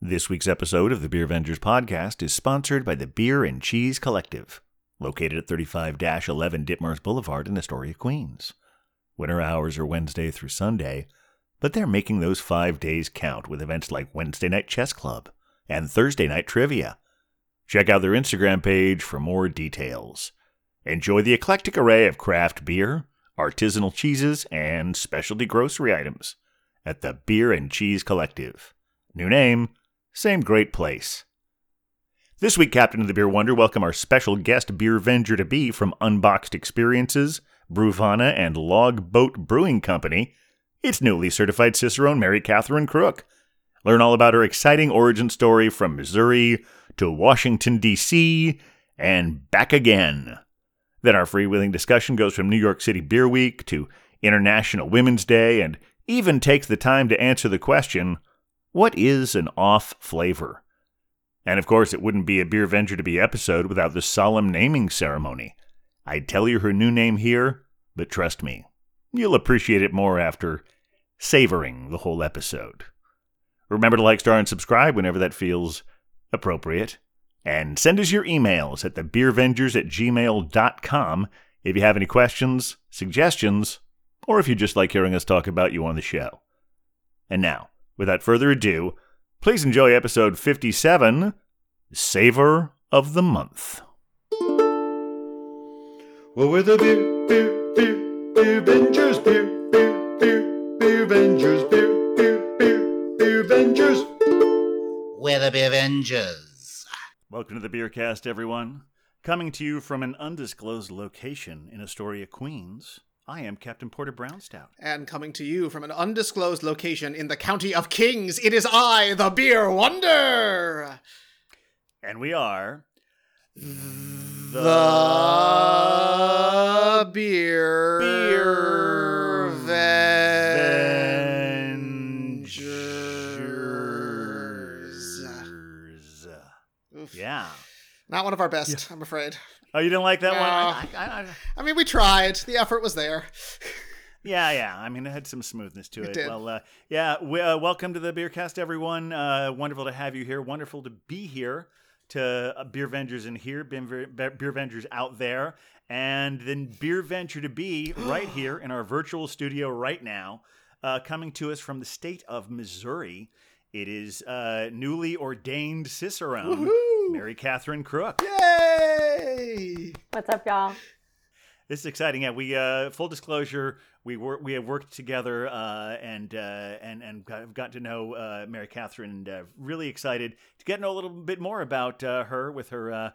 This week's episode of the Beer Vengers podcast is sponsored by the Beer and Cheese Collective, located at 35 11 Ditmars Boulevard in Astoria, Queens. Winter hours are Wednesday through Sunday, but they're making those five days count with events like Wednesday Night Chess Club and Thursday Night Trivia. Check out their Instagram page for more details. Enjoy the eclectic array of craft beer, artisanal cheeses, and specialty grocery items at the Beer and Cheese Collective. New name, same great place. This week, Captain of the Beer Wonder, welcome our special guest beer venger to be from Unboxed Experiences, Brewvana, and Logboat Brewing Company. It's newly certified Cicerone Mary Catherine Crook. Learn all about her exciting origin story from Missouri to Washington, D.C., and back again. Then our freewheeling discussion goes from New York City Beer Week to International Women's Day and even takes the time to answer the question what is an off flavor? And of course, it wouldn't be a Beer Venger to Be episode without the solemn naming ceremony. I'd tell you her new name here, but trust me, you'll appreciate it more after savoring the whole episode. Remember to like, star, and subscribe whenever that feels appropriate. And send us your emails at thebeervengers at gmail.com if you have any questions, suggestions, or if you just like hearing us talk about you on the show. And now, without further ado, please enjoy episode 57 Savor of the Month. Well, we're the beer, beer, beer, beer vengers, beer, beer, beer, beer vengers, beer, beer, beer, beer vengers. We're the Beer Avengers. Welcome to the Beercast, everyone. Coming to you from an undisclosed location in Astoria, Queens, I am Captain Porter Brownstout. And coming to you from an undisclosed location in the county of Kings, it is I, the Beer Wonder! And we are The Beer, Beer Vengers. Vengers. Yeah. Not one of our best, I'm afraid. Oh, you didn't like that No. one? I, I, I, I mean, we tried. The effort was there. yeah, yeah. I mean, it had some smoothness to It it. did. Well, uh, yeah. We, uh, welcome to the Beercast, everyone. Uh, wonderful to have you here. Wonderful to be here. To uh, Beer Vengers in here, Beer, Beer Vengers out there, and then Beer Venger to be right here in our virtual studio right now, uh, coming to us from the state of Missouri. It is uh, newly ordained Cicerone, Woohoo! Mary Catherine Crook. Yay! What's up, y'all? This is exciting. Yeah, we uh, full disclosure, we work we have worked together uh, and uh, and and got, have got to know uh, Mary Catherine and uh, really excited to get to know a little bit more about uh, her with her. Uh,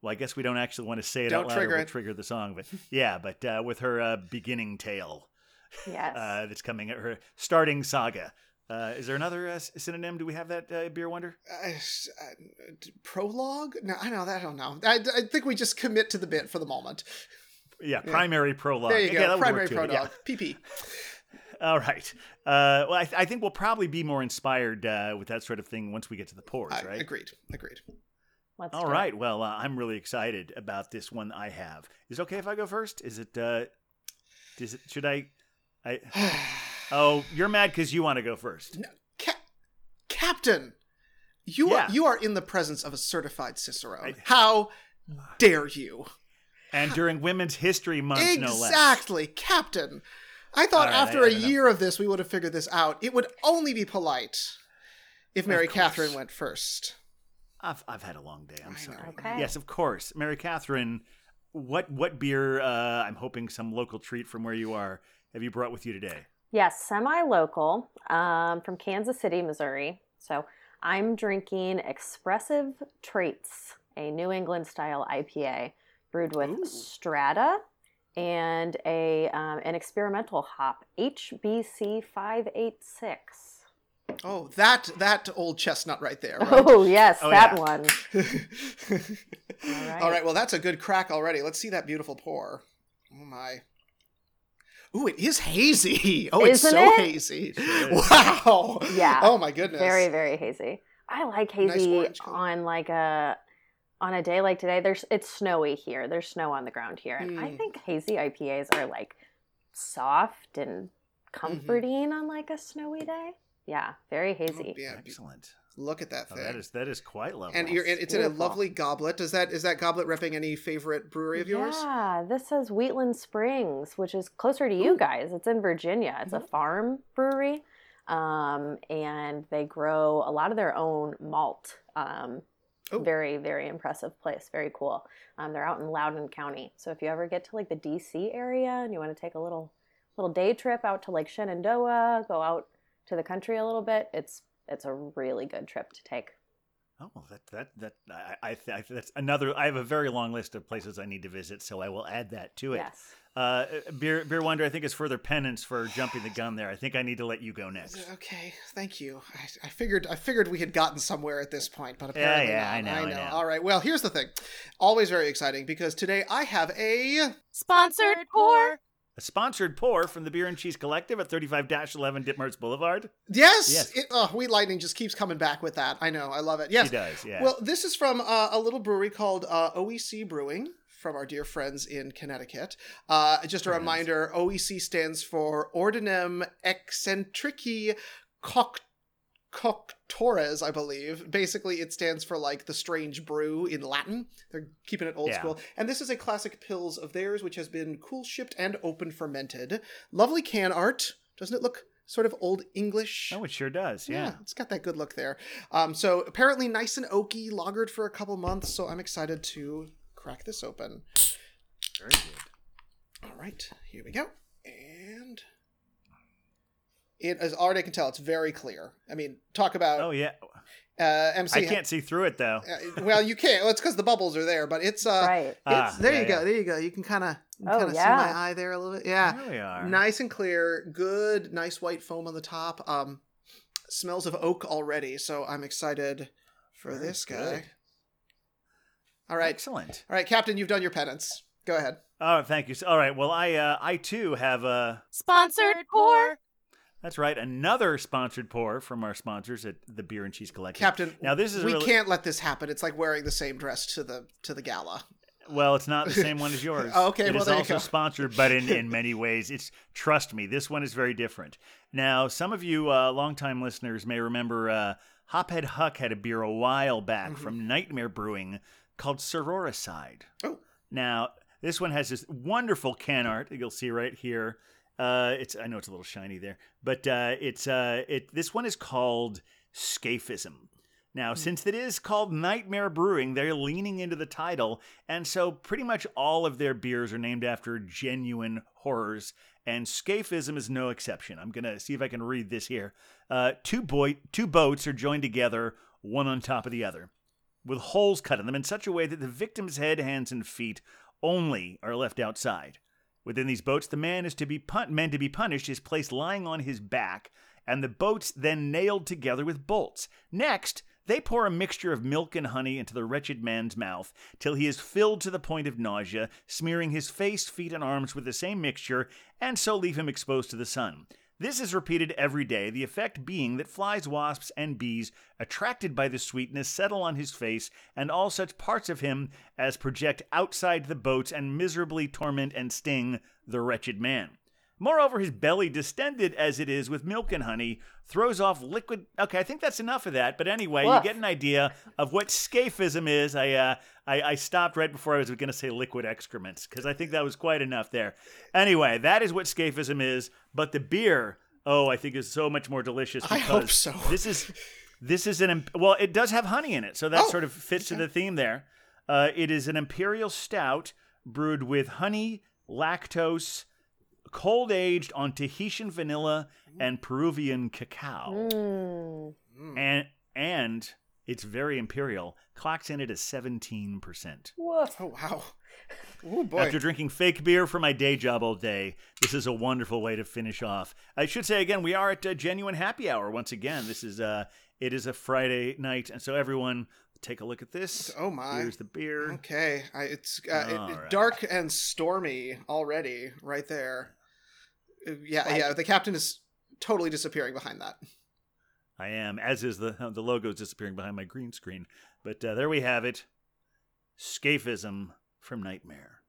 well, I guess we don't actually want to say it Don't out loud. trigger or we'll it. trigger the song, but yeah, but uh, with her uh, beginning tale Yes. uh, that's coming at her starting saga. Uh, is there another uh, synonym? Do we have that uh, beer wonder? Uh, uh, prologue? No, I know that. I don't know. I, I think we just commit to the bit for the moment. Yeah, primary prologue. There you Yeah, go. that Primary prologue. yeah. PP. All right. Uh, well, I, th- I think we'll probably be more inspired uh, with that sort of thing once we get to the pours, I- right? Agreed. Agreed. Let's All do it. Well, uh, I'm really excited about this one I have. Is it okay if I go first? Is it? Uh, is it? Should I? I. Oh, you're mad because you want to go first. Ca- Captain, you Yeah. are you are in the presence of a certified Cicero. I- How dare you? And during Women's History Month, no less. exactly, Captain. I thought All right, after I- I a don't know. year of this we would have figured this out. It would only be polite if Mary. Catherine went first. I've I've had a long day. I'm I sorry. know. Okay. Yes, of course, Mary Catherine. What what beer? Uh, I'm hoping some local treat from where you are. Have you brought with you today? Yes, semi-local um, from Kansas City, Missouri. So I'm drinking Expressive Traits, a New England style IPA brewed with Ooh. Strata and a um, an experimental hop, HBC 586. Oh, that that old chestnut right there. Right? Oh yes, Oh, that yeah. one. All right. right. Well, that's a good crack already. Let's see that beautiful pour. Oh my. Ooh, it is hazy. Oh, it's Isn't so it? hazy. Sure. Wow. Yeah. Oh my goodness. Very, very hazy. I like hazy orange color. on like a on a day like today. There's it's snowy here. There's snow on the ground here, and I Mm. think hazy IPAs are like soft and Mm-hmm. comforting on like a snowy day. Yeah, very Oh, hazy. yeah, Excellent. Look at that Oh, thing. that is that is quite lovely. and you're, it's in a lovely goblet. Does that is that goblet repping any favorite brewery of yours? Yeah, this says Wheatland Springs, which is closer to you guys. It's in Virginia. It's a farm brewery, um, and they grow a lot of their own malt. Um, Oh. Very, very impressive place. Very cool. Um, they're out in Loudoun County. So if you ever get to like the DC area and you want to take a little little day trip out to like Shenandoah, go out to the country a little bit, it's it's a really good trip to take. Oh, that that that I, I, I that's another. I have a very long list of places I need to visit, so I will add that to it. Yes. Uh, beer beer wonder, I think is further penance for jumping the gun there. I think I need to let you go next. Okay, thank you. I, I figured I figured we had gotten somewhere at this point, but apparently yeah, not. I know, I know. All right. Well, here's the thing. Always very exciting because today I have a Sponsored pour. A sponsored pour from the Beer and Cheese Collective at 35-11 Ditmars Boulevard. yes. Yes. It, oh, Wheat Lightning just keeps coming back with that. I know. I love it. Yes. He does, yeah. Well, this is from uh, a little brewery called uh, OEC Brewing from our dear friends in Connecticut. Uh, just a nice. reminder OEC stands for Ordinem Eccentrici Coct. Coctores, I believe. Basically, it stands for like the strange brew in Latin. They're keeping it old Yeah. school. And this is a classic pils of theirs, which has been cool shipped and open fermented. Lovely can art. Doesn't it look sort of old English? oh, it sure does, yeah. it's got that good look there. Um, so apparently nice and oaky, lagered for a couple months. So I'm excited to crack this open. Very good. All right, here we go. And it, as already I can tell, it's very clear. I mean, talk about Oh, yeah. uh, MC. I can't see through it, though. Uh, well, you can't. Well, it's because the bubbles are there, but it's uh, right. it's Ah, there. yeah, you go. yeah. There you go. You can kind of Oh, kind of see my eye there a little bit. Yeah, There we are. nice and clear. Good, nice white foam on the top. Um, smells of oak already. So I'm excited for Very this guy. good. All right, Excellent. all right, Captain. You've done your penance. Go ahead. Oh, thank you. All right. Well, I uh, I too have a. Sponsored pour. That's right. Another sponsored pour from our sponsors at the Beer and Cheese Collective. Captain, Now this is we really, can't let this happen. It's like wearing the same dress to the to the gala. Well, it's not the same one as yours. Oh, okay, It well, is also sponsored, but in, in many ways, it's trust me, this one is very different. Now, some of you uh, longtime listeners may remember uh, Hophead Huck had a beer a while back Mhm. from Nightmare Brewing called Sororicide. Oh. Now, this one has this wonderful can art that you'll see right here. Uh, it's I know it's a little shiny there, but uh, it's uh, it. This one is called Scaphism. Now, since it is called Nightmare Brewing, they're leaning into the title, and so pretty much all of their beers are named after genuine horrors, and Scaphism is no exception. I'm gonna see if I can read this here. Uh, two boy, two boats are joined together, one on top of the other, with holes cut in them in such a way that the victim's head, hands, and feet only are left outside. Within these boats, the man is to be pun- man to be punished is placed lying on his back, and the boats then nailed together with bolts. Next, they pour a mixture of milk and honey into the wretched man's mouth till he is filled to the point of nausea, smearing his face, feet, and arms with the same mixture, and so leave him exposed to the sun. This is repeated every day, the effect being that flies, wasps, and bees, attracted by the sweetness, settle on his face and all such parts of him as project outside the boats and miserably torment and sting the wretched man. Moreover, his belly, distended as it is with milk and honey, throws off liquid. Okay, I think that's enough of that. But anyway, Woof. you get an idea of what scaphism is. I uh, I, I stopped right before I was going to say liquid excrements because I think that was quite enough there. Anyway, that is what scaphism is. But the beer, oh, I think is so much more delicious. I Because hope so. This is this is an well, it does have honey in it, so that Oh, sort of fits to the theme there. Uh, it is an imperial stout brewed with honey, lactose, cold aged on Tahitian vanilla and Peruvian cacao, Mm. and and it's very imperial. Clocks in it as seventeen percent. Woof. Oh wow. Oh boy. After drinking fake beer for my day job all day, this is a wonderful way to finish off. I should say again, we are at a genuine happy hour once again. This is uh, it is a Friday night, and so everyone take a look at this. Oh, my. Here's the beer. Okay, I, it's uh, it- right. dark and stormy already, right there. Yeah, right. yeah. The captain is totally disappearing behind that. I am, as is the the logo is disappearing behind my green screen. But uh, there we have it, Scaphism from Nightmare.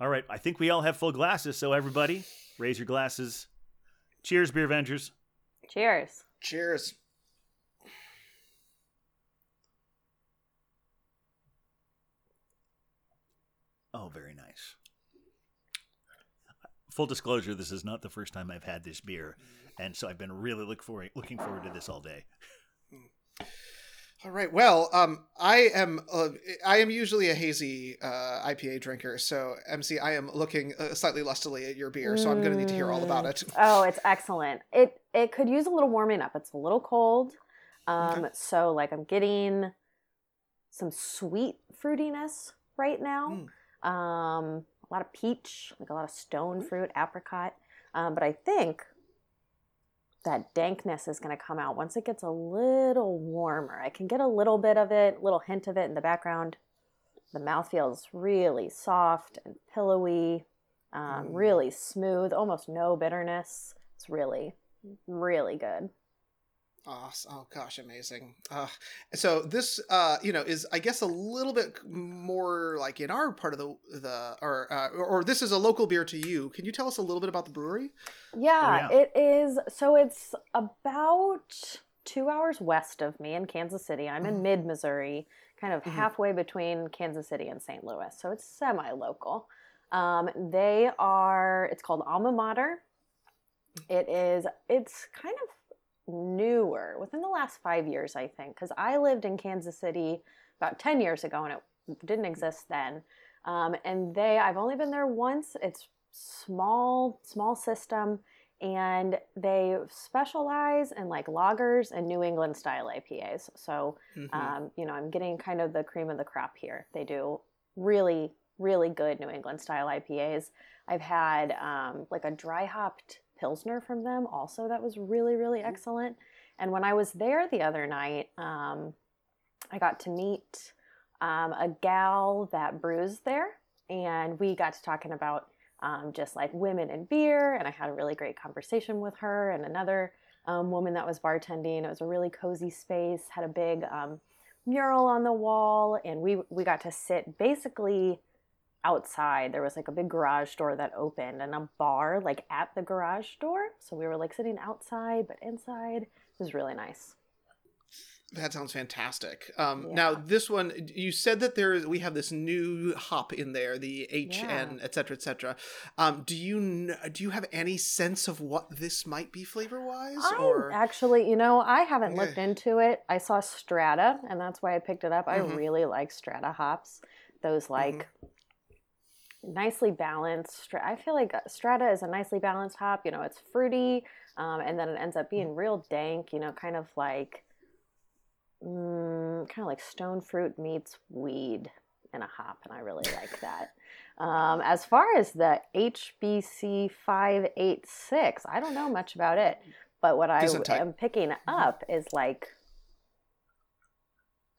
All right, I think we all have full glasses, so everybody raise your glasses. Cheers, beer Avengers. Cheers. Cheers. Oh, very Full disclosure: this is not the first time I've had this beer, and so I've been really look for, looking forward to this all day. All right. Well, um, I am uh, I am usually a hazy uh, IPA drinker, so MC, I am looking uh, slightly lustily at your beer, so I'm going to need to hear all about it. Oh, it's excellent. It it could use a little warming up. It's a little cold. Um, so like I'm getting some sweet fruitiness right now. Um, a lot of peach, like a lot of stone fruit, apricot. Um, but I think that dankness is going to come out once it gets a little warmer. I can get a little bit of it, a little hint of it in the background. The mouth feels really soft and pillowy, um, Mm. really smooth, almost no bitterness. It's really, really good. Oh, oh gosh, amazing. Uh, so this, uh, you know, is I guess a little bit more like in our part of the the or uh, or, or this is a local beer to you. Can you tell us a little bit about the brewery? Yeah, yeah. it is. So it's about two hours west of me in Kansas City. I'm in Mhm. mid Missouri, kind of Mhm. halfway between Kansas City and St. Louis. So it's semi local. Um, they are, it's called Alma Mader. It is, it's kind of newer within the last five years, I think, because I lived in Kansas City about 10 years ago and it didn't exist then. Um, and they, I've only been there once. It's small, small system, and they specialize in like lagers and New England style IPAs. So, Mhm. um, you know, I'm getting kind of the cream of the crop here. They do really, really good New England style IPAs. I've had um, like a dry hopped Pilsner from them also that was really, really excellent. And when I was there the other night, um, I got to meet um, a gal that brews there, and we got to talking about um, just like women and beer, and I had a really great conversation with her and another um, woman that was bartending. It was a really cozy space, had a big um, mural on the wall, and we we got to sit basically outside. There was like a big garage door that opened and a bar like at the garage door. So we were like sitting outside but inside. It was really nice. That sounds fantastic. Um, Yeah. Now, this one, you said that there is, we have this new hop in there, the HN, Yeah. et cetera, et cetera. Um, do you do you have any sense of what this might be flavor wise? Or actually, you know, I haven't looked into it. I saw Strata, and that's why I picked it up. I Mhm. really like Strata hops. Those like nicely balanced. I feel like Strata is a nicely balanced hop. You know, it's fruity, um, and then it ends up being real dank. You know, kind of like, mm, kind of like stone fruit meets weed in a hop, and I really like that. Um, as far as the HBC five eight six, I don't know much about it, but what I type. am picking up is like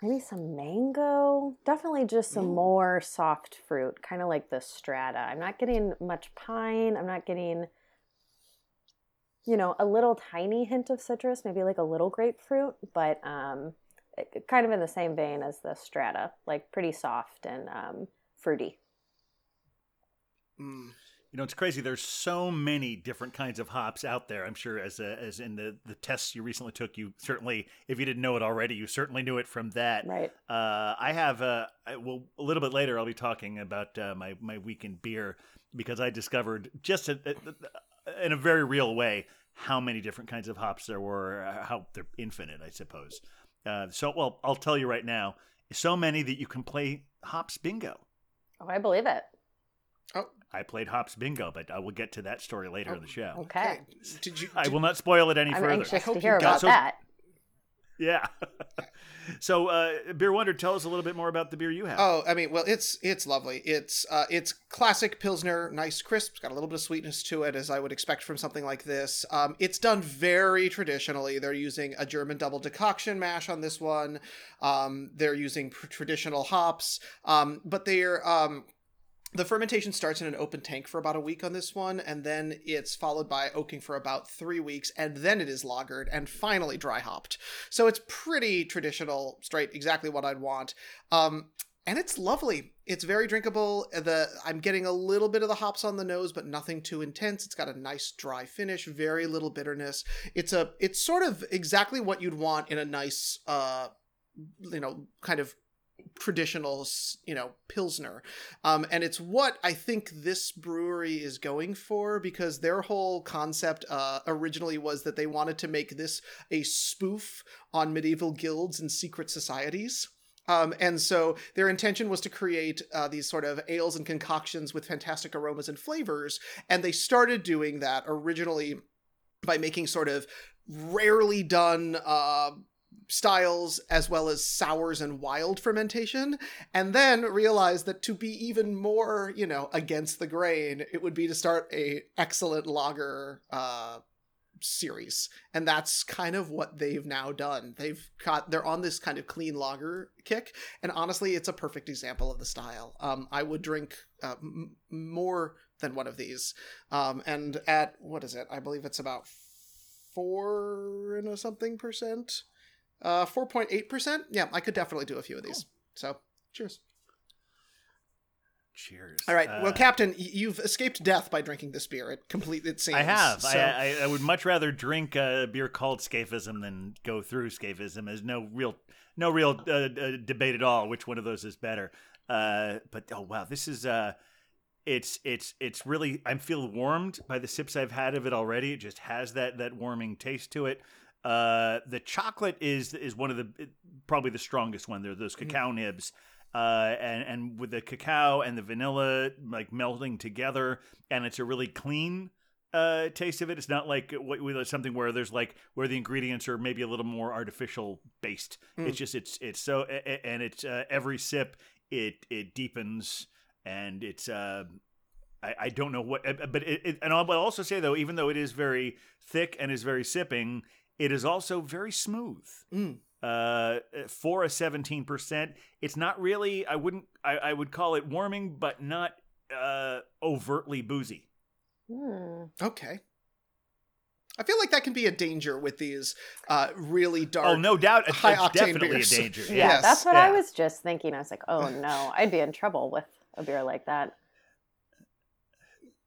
maybe some mango definitely just some Ooh. more soft fruit kind of like the strata i'm not getting much pine i'm not getting you know a little tiny hint of citrus maybe like a little grapefruit but um it- kind of in the same vein as the strata like pretty soft and um fruity Mm. You know, it's crazy. There's so many different kinds of hops out there. I'm sure, as a, as in the the tests you recently took, you certainly, if you didn't know it already, you certainly knew it from that. right Uh, I have uh, well a little bit later. I'll be talking about uh, my my weekend beer because I discovered just a, a, in a very real way how many different kinds of hops there were. uh, How they're infinite, I suppose. Uh, so, well, I'll tell you right now. So many that you can play hops bingo. oh i believe it I played hops bingo, but I will get to that story later in the show. okay Did you? I will not spoil it any i'm further. anxious hope to hear about some- that Yeah. so, uh, Beer Wonder, tell us a little bit more about the beer you have. Oh, I mean, well, it's it's lovely. It's uh, it's classic pilsner, nice crisp. It's got a little bit of sweetness to it, as I would expect from something like this. Um, it's done very traditionally. They're using a German double decoction mash on this one. Um, they're using pr- traditional hops, um, but they're um, the fermentation starts in an open tank for about a week on this one, and then it's followed by oaking for about three weeks, and then it is lagered and finally dry hopped. So it's pretty traditional, straight, exactly what I'd want. Um, and it's lovely. It's very drinkable. The I'm getting a little bit of the hops on the nose, but nothing too intense. It's got a nice dry finish, very little bitterness. It's a it's sort of exactly what you'd want in a nice uh you know kind of traditional, you know, pilsner, um, and it's what I think this brewery is going for because their whole concept uh, originally was that they wanted to make this a spoof on medieval guilds and secret societies. Um, and so their intention was to create uh, these sort of ales and concoctions with fantastic aromas and flavors. And they started doing that originally by making sort of rarely done uh, styles as well as sours and wild fermentation. And then realized that to be even more, you know, against the grain, it would be to start a excellent lager uh, series. And that's kind of what they've now done. They've got they're on this kind of clean lager kick and honestly it's a perfect example of the style. Um i would drink uh, m- more than one of these. Um and at what is it? I believe it's about four and a something percent uh 4.8 percent yeah i could definitely do a few of these so cheers Cheers. all right well Uh, captain you've escaped death by drinking this beer it completely it seems I have. so- I, I, I would much rather drink a beer called Scaphism than go through Scaphism. There's no real, no real uh, uh, debate at all which one of those is better. Uh, but oh wow, this is uh, it's it's it's really I'm feeling warmed by the sips I've had of it already. It just has that that warming taste to it. Uh, the chocolate is is one of the probably the strongest one. There, those cacao nibs, uh, and and with the cacao and the vanilla like melting together, and it's a really clean uh, taste of it. It's not like what with something where there's like where the ingredients are maybe a little more artificial based. Mm. It's just it's it's so and it's uh, every sip it it deepens and it's uh I, I don't know what uh, but it, it and I'll also say though even though it is very thick and is very sipping it is also very smooth Mm. uh for a 17% it's not really I wouldn't I, I would call it warming but not uh overtly boozy Hmm. Okay. I feel like that can be a danger with these uh, really dark. oh no doubt it's, high it's octane definitely beers. a danger Yeah, Yes. that's what I was just thinking. I was like, oh no, I'd be in trouble with a beer like that.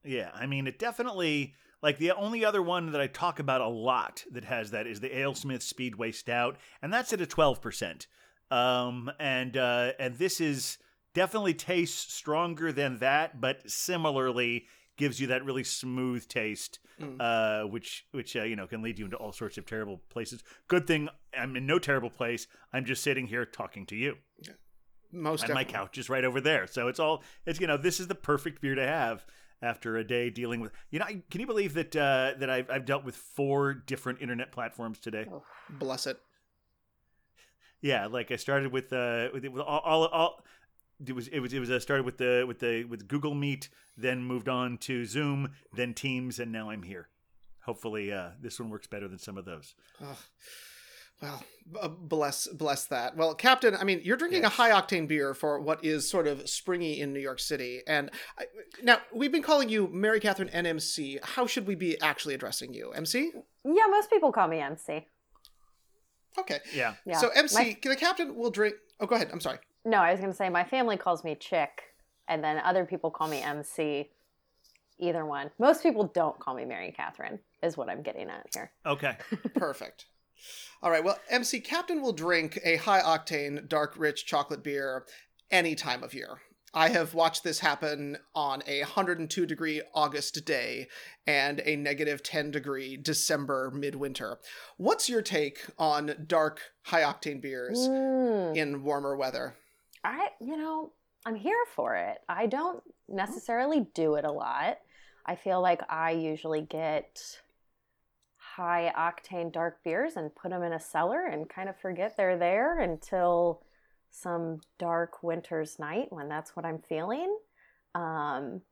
Yeah, I mean, it definitely like the only other one that I talk about a lot that has that is the AleSmith Speedway Stout, and that's at a twelve percent. Um, and uh, and this is definitely tastes stronger than that, but similarly gives you that really smooth taste, Mm. uh, which which uh, you know can lead you into all sorts of terrible places. Good thing I'm in no terrible place. I'm just sitting here talking to you, Most and my couch is right over there. So it's all it's you know this is the perfect beer to have after a day dealing with you know I- can you believe that uh, that I've, I've dealt with four different internet platforms today Oh. Bless it. yeah like I started with uh with, with all, all all it was it was it was uh, started with the with the with Google Meet then moved on to Zoom then Teams and now I'm here hopefully uh this one works better than some of those. Well, b- uh, bless bless that. Well, Captain, I mean, you're drinking Yes. a high octane beer for what is sort of springy in New York City, and I, now we've been calling you Mary Catherine NMC. How should we be actually addressing you, MC? Yeah, most people call me MC. Okay. yeah Yeah. So MC, My- the captain will drink. Oh, go ahead. I'm sorry. no, I was gonna say my family calls me Chick, and then other people call me MC. Either one. Most people don't call me Mary Catherine. Is what I'm getting at here. okay Perfect. All right. Well, MC Captain will drink a high octane, dark, rich chocolate beer any time of year. I have watched this happen on a 102 degree August day and a negative 10 degree December midwinter. What's your take on dark, high octane beers Mm. in warmer weather? I, you know, I'm here for it. I don't necessarily do it a lot. I feel like I usually get high octane dark beers and put them in a cellar and kind of forget they're there until some dark winter's night when that's what I'm feeling. Um,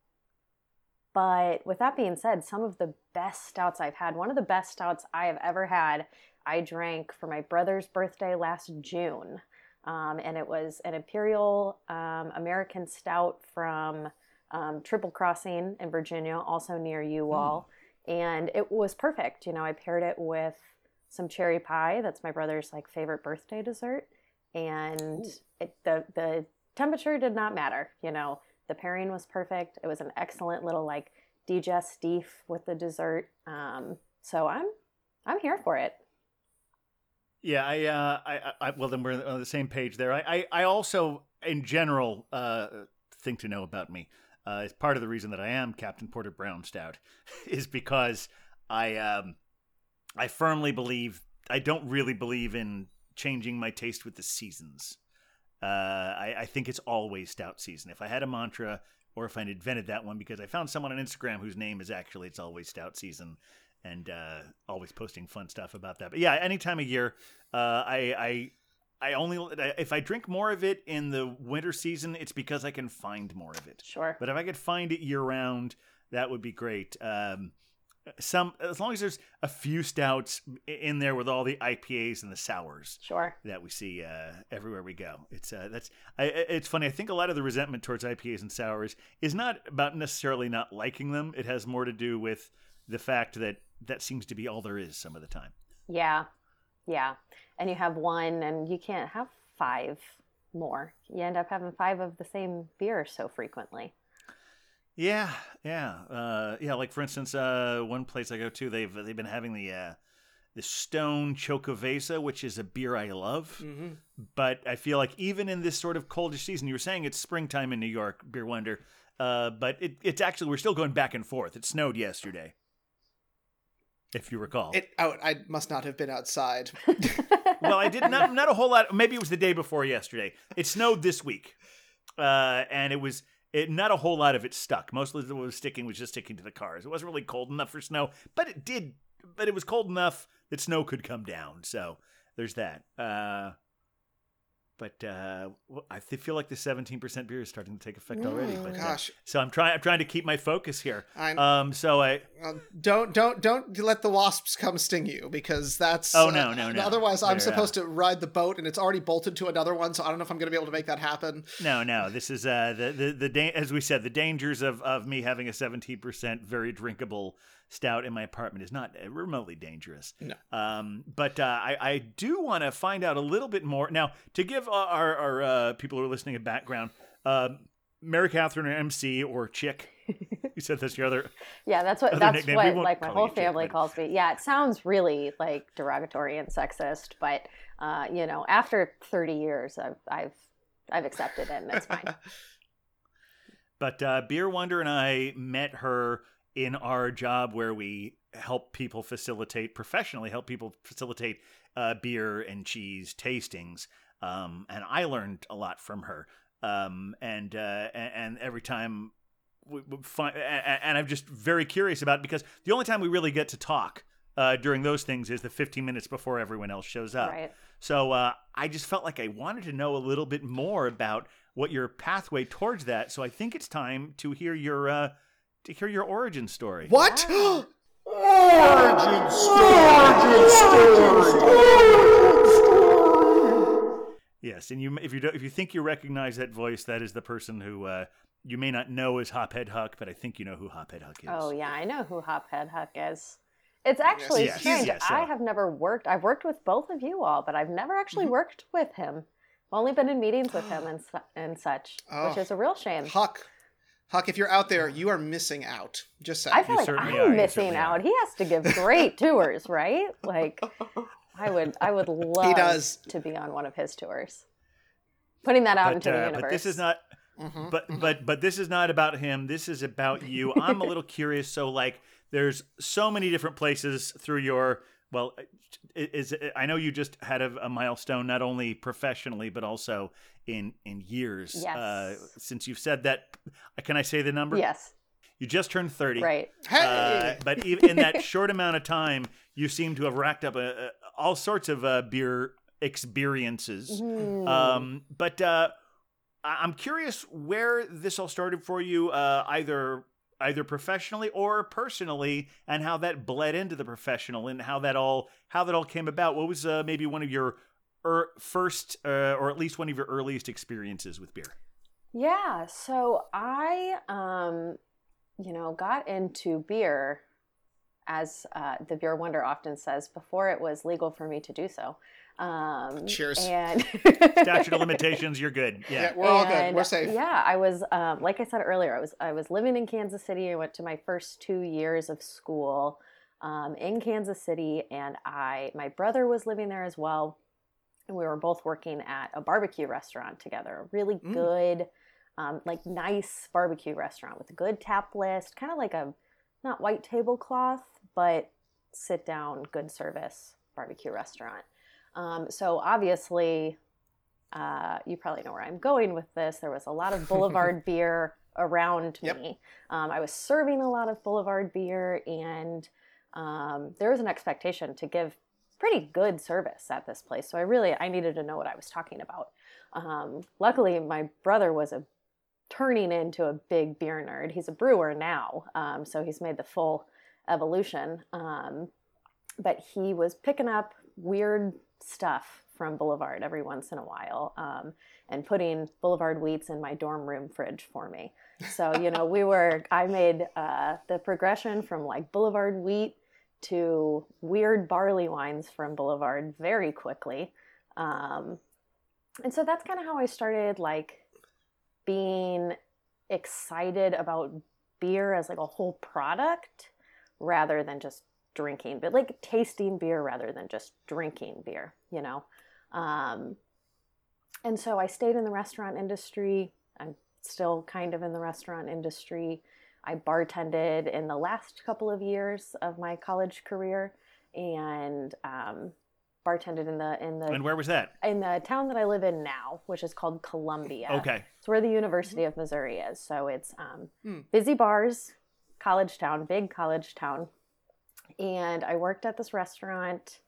but with that being said, some of the best stouts I've had, one of the best stouts I have ever had, I drank for my brother's birthday last June um, and it was an imperial um, American stout from um, Triple Crossing in Virginia, also near you all, and it was perfect. You know, I paired it with some cherry pie. That's my brother's like favorite birthday dessert, and it, the the temperature did not matter. You know, the pairing was perfect. It was an excellent little like digestif with the dessert. Um, so I'm I'm here for it. Yeah, I, uh, I, I, well, then we're on the same page there. I, I, I also, in general, uh, think to know about me. Uh, is part of the reason that I am Captain Porter Brown Stout, is because I, um, I firmly believe I don't really believe in changing my taste with the seasons. Uh, I, I think it's always stout season. If I had a mantra, or if I invented that one, because I found someone on Instagram whose name is actually it's always stout season, and uh, always posting fun stuff about that. But yeah, any time of year, uh, I, I I only if I drink more of it in the winter season, it's because I can find more of it. Sure. But if I could find it year round, that would be great. Um, some as long as there's a few stouts in there with all the IPAs and the sours Sure. that we see uh, everywhere we go. It's uh, that's I, it's funny. I think a lot of the resentment towards IPAs and sours is not about necessarily not liking them. It has more to do with the fact that that seems to be all there is some of the time. Yeah. Yeah. And you have one and you can't have five more. You end up having five of the same beer so frequently. Yeah, yeah, uh, yeah. Like for instance, uh, one place I go to, they've they've been having the uh, the Stone Xocoveza, which is a beer I love. hmm But I feel like even in this sort of coldish season, you were saying it's springtime in New York, Beer Wonder. Uh, but it, it's actually we're still going back and forth. It snowed yesterday, if you recall. It. Oh, I must not have been outside. well, I did not not a whole lot. Maybe it was the day before yesterday. It snowed this week, uh, and it was it not a whole lot of it stuck. Most of it was sticking was just sticking to the cars. It wasn't really cold enough for snow, but it did. But it was cold enough that snow could come down. So there's that. Uh, but uh, I feel like the 17% beer is starting to take effect already. But, uh, Gosh, so I'm trying. I'm trying to keep my focus here. I Um, so I uh, don't don't don't let the wasps come sting you because that's. Oh, no, no, uh, no. Otherwise, I'm They're, supposed to ride the boat and it's already bolted to another one, so I don't know if I'm going to be able to make that happen. No, no. This is uh, the the the da- as we said, the dangers of of me having a seventeen percent very drinkable stout in my apartment is not remotely dangerous. No. Um, but uh, I I do want to find out a little bit more now to give our our uh, people who are listening a background. Uh, Mary Catherine or MC or Chick. You said that's your other. yeah, that's what that's nickname. What like my whole family but- calls me. Yeah, it sounds really like derogatory and sexist, but uh, you know, after 30 years I've I've I've accepted it and it's fine. But uh, Beer Wonder and I met her in our job where we help people facilitate professionally help people facilitate uh, beer and cheese tastings. Um, and I learned a lot from her. Um, and, uh, and every time we, we find, and, and I'm just very curious about because the only time we really get to talk uh, during those things is the 15 minutes before everyone else shows up. right. So uh, I just felt like I wanted to know a little bit more about what your pathway towards that. So I think it's time to hear your uh, to hear your origin story. What? Wow. Origin story. Yes, and you if you don't, if you think you recognize that voice, that is the person who uh, you may not know as Hophead Huck, but I think you know who Hophead Huck is. Oh yeah, I know who Hophead Huck is. It's actually Yes, strange. yes, I have never worked. I've worked with both of you all, but I've never actually worked with him. I've only been in meetings with him and su- and such, which Oh. is a real shame. Huck, Huck, if you're out there, you are missing out. Just saying. I feel You like I'm are, missing out. are. He has to give great tours, right? Like I would, I would love he does. to be on one of his tours. Putting that out but, into the uh, universe. but this is not. Mhm. But but but this is not about him. This is about you. I'm a little curious. So like, there's so many different places through your. Well, is I know you just had a, a milestone not only professionally but also in in years. Yes. Uh, since you've said that, can I say the number? yes, You just turned thirty. right. Hey! Uh, but even in that short amount of time, you seem to have racked up a, a, all sorts of uh, beer experiences. Hmm. Um, but uh, I- I'm curious where this all started for you, uh, either either professionally or personally, and how that bled into the professional, and how that all how that all came about. What was uh, maybe one of your er, first, uh, or at least one of your earliest experiences with beer? Yeah, so I, um, you know, got into beer, as uh, the Beer Wonder often says, before it was legal for me to do so. Um, Cheers. And Statute of limitations, you're good. Yeah, Yeah. we're all good. We're safe. Yeah, I was, um, like I said earlier, I was I was living in Kansas City. I went to my first two years of school, um, in Kansas City, and I my brother was living there as well, and we were both working at a barbecue restaurant together. A really Mm. good, um, like nice barbecue restaurant with a good tap list, kind of like a not white tablecloth, but sit down, good service barbecue restaurant. Um, so obviously, uh, you probably know where I'm going with this. There was a lot of Boulevard beer around Yep. me. Um, I was serving a lot of Boulevard beer, and um, there was an expectation to give pretty good service at this place. So I really I needed to know what I was talking about. Um, luckily, my brother was a turning into a big beer nerd. He's a brewer now, um, so he's made the full evolution. Um, but he was picking up weird stuff from Boulevard every once in a while um, and putting Boulevard wheats in my dorm room fridge for me. So, you know, we were, I made uh, the progression from like Boulevard wheat to weird barley wines from Boulevard very quickly. Um, and so that's kind of how I started like being excited about beer as like a whole product rather than just drinking, but like tasting beer rather than just drinking beer, you know? Um, and so I stayed in the restaurant industry. I'm still kind of in the restaurant industry. I bartended in the last couple of years of my college career and um, bartended in the in the And where was that? in the town that I live in now, which is called Columbia. Okay. It's where the University of Missouri is. So it's um, Hmm. busy bars, college town, big college town. And I worked at this restaurant.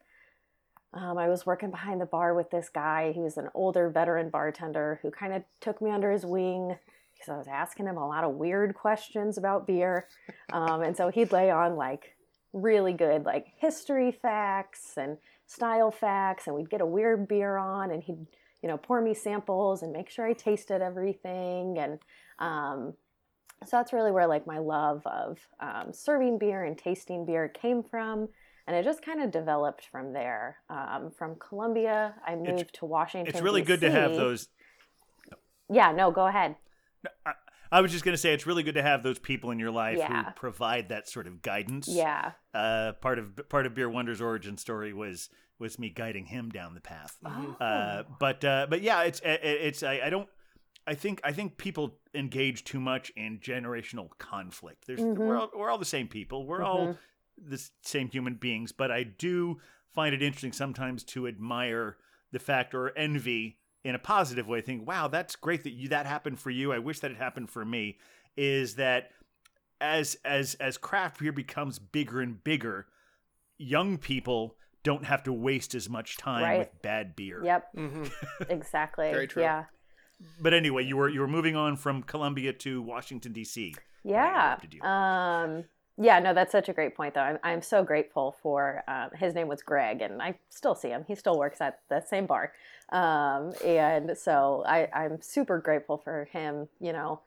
Um, I was working behind the bar with this guy. He was an older veteran bartender who kind of took me under his wing because I was asking him a lot of weird questions about beer. Um, and so he'd lay on like really good like history facts and style facts, and we'd get a weird beer on, and he'd you know pour me samples and make sure I tasted everything. And um, so that's really where like my love of um, serving beer and tasting beer came from. And it just kind of developed from there. Um, from Columbia, I moved to Washington. It's really good to have those. Yeah, no, go ahead. I, I was just going to say it's really good to have those people in your life Yeah. who provide that sort of guidance. Yeah. Uh, part of part of Beer Wonder's origin story was was me guiding him down the path. Oh. Uh, but uh, but yeah, it's it, it's I, I don't. I think I think people engage too much in generational conflict. There's Mhm. we're all, we're all the same people. We're all Mhm. the same human beings. But I do find it interesting sometimes to admire the fact or envy in a positive way. Think, wow, that's great that you that happened for you. I wish that had happened for me. Is that as as as craft beer becomes bigger and bigger, young people don't have to waste as much time Right. with bad beer. Yep. hmm Exactly. Very true. Yeah. But anyway, you were you were moving on from Columbia to Washington D.C. Yeah. Um, yeah, no, that's such a great point, though. I'm, I'm so grateful for um, his name was Greg, and I still see him. He still works at the same bar. Um, and so I, I'm super grateful for him, you know,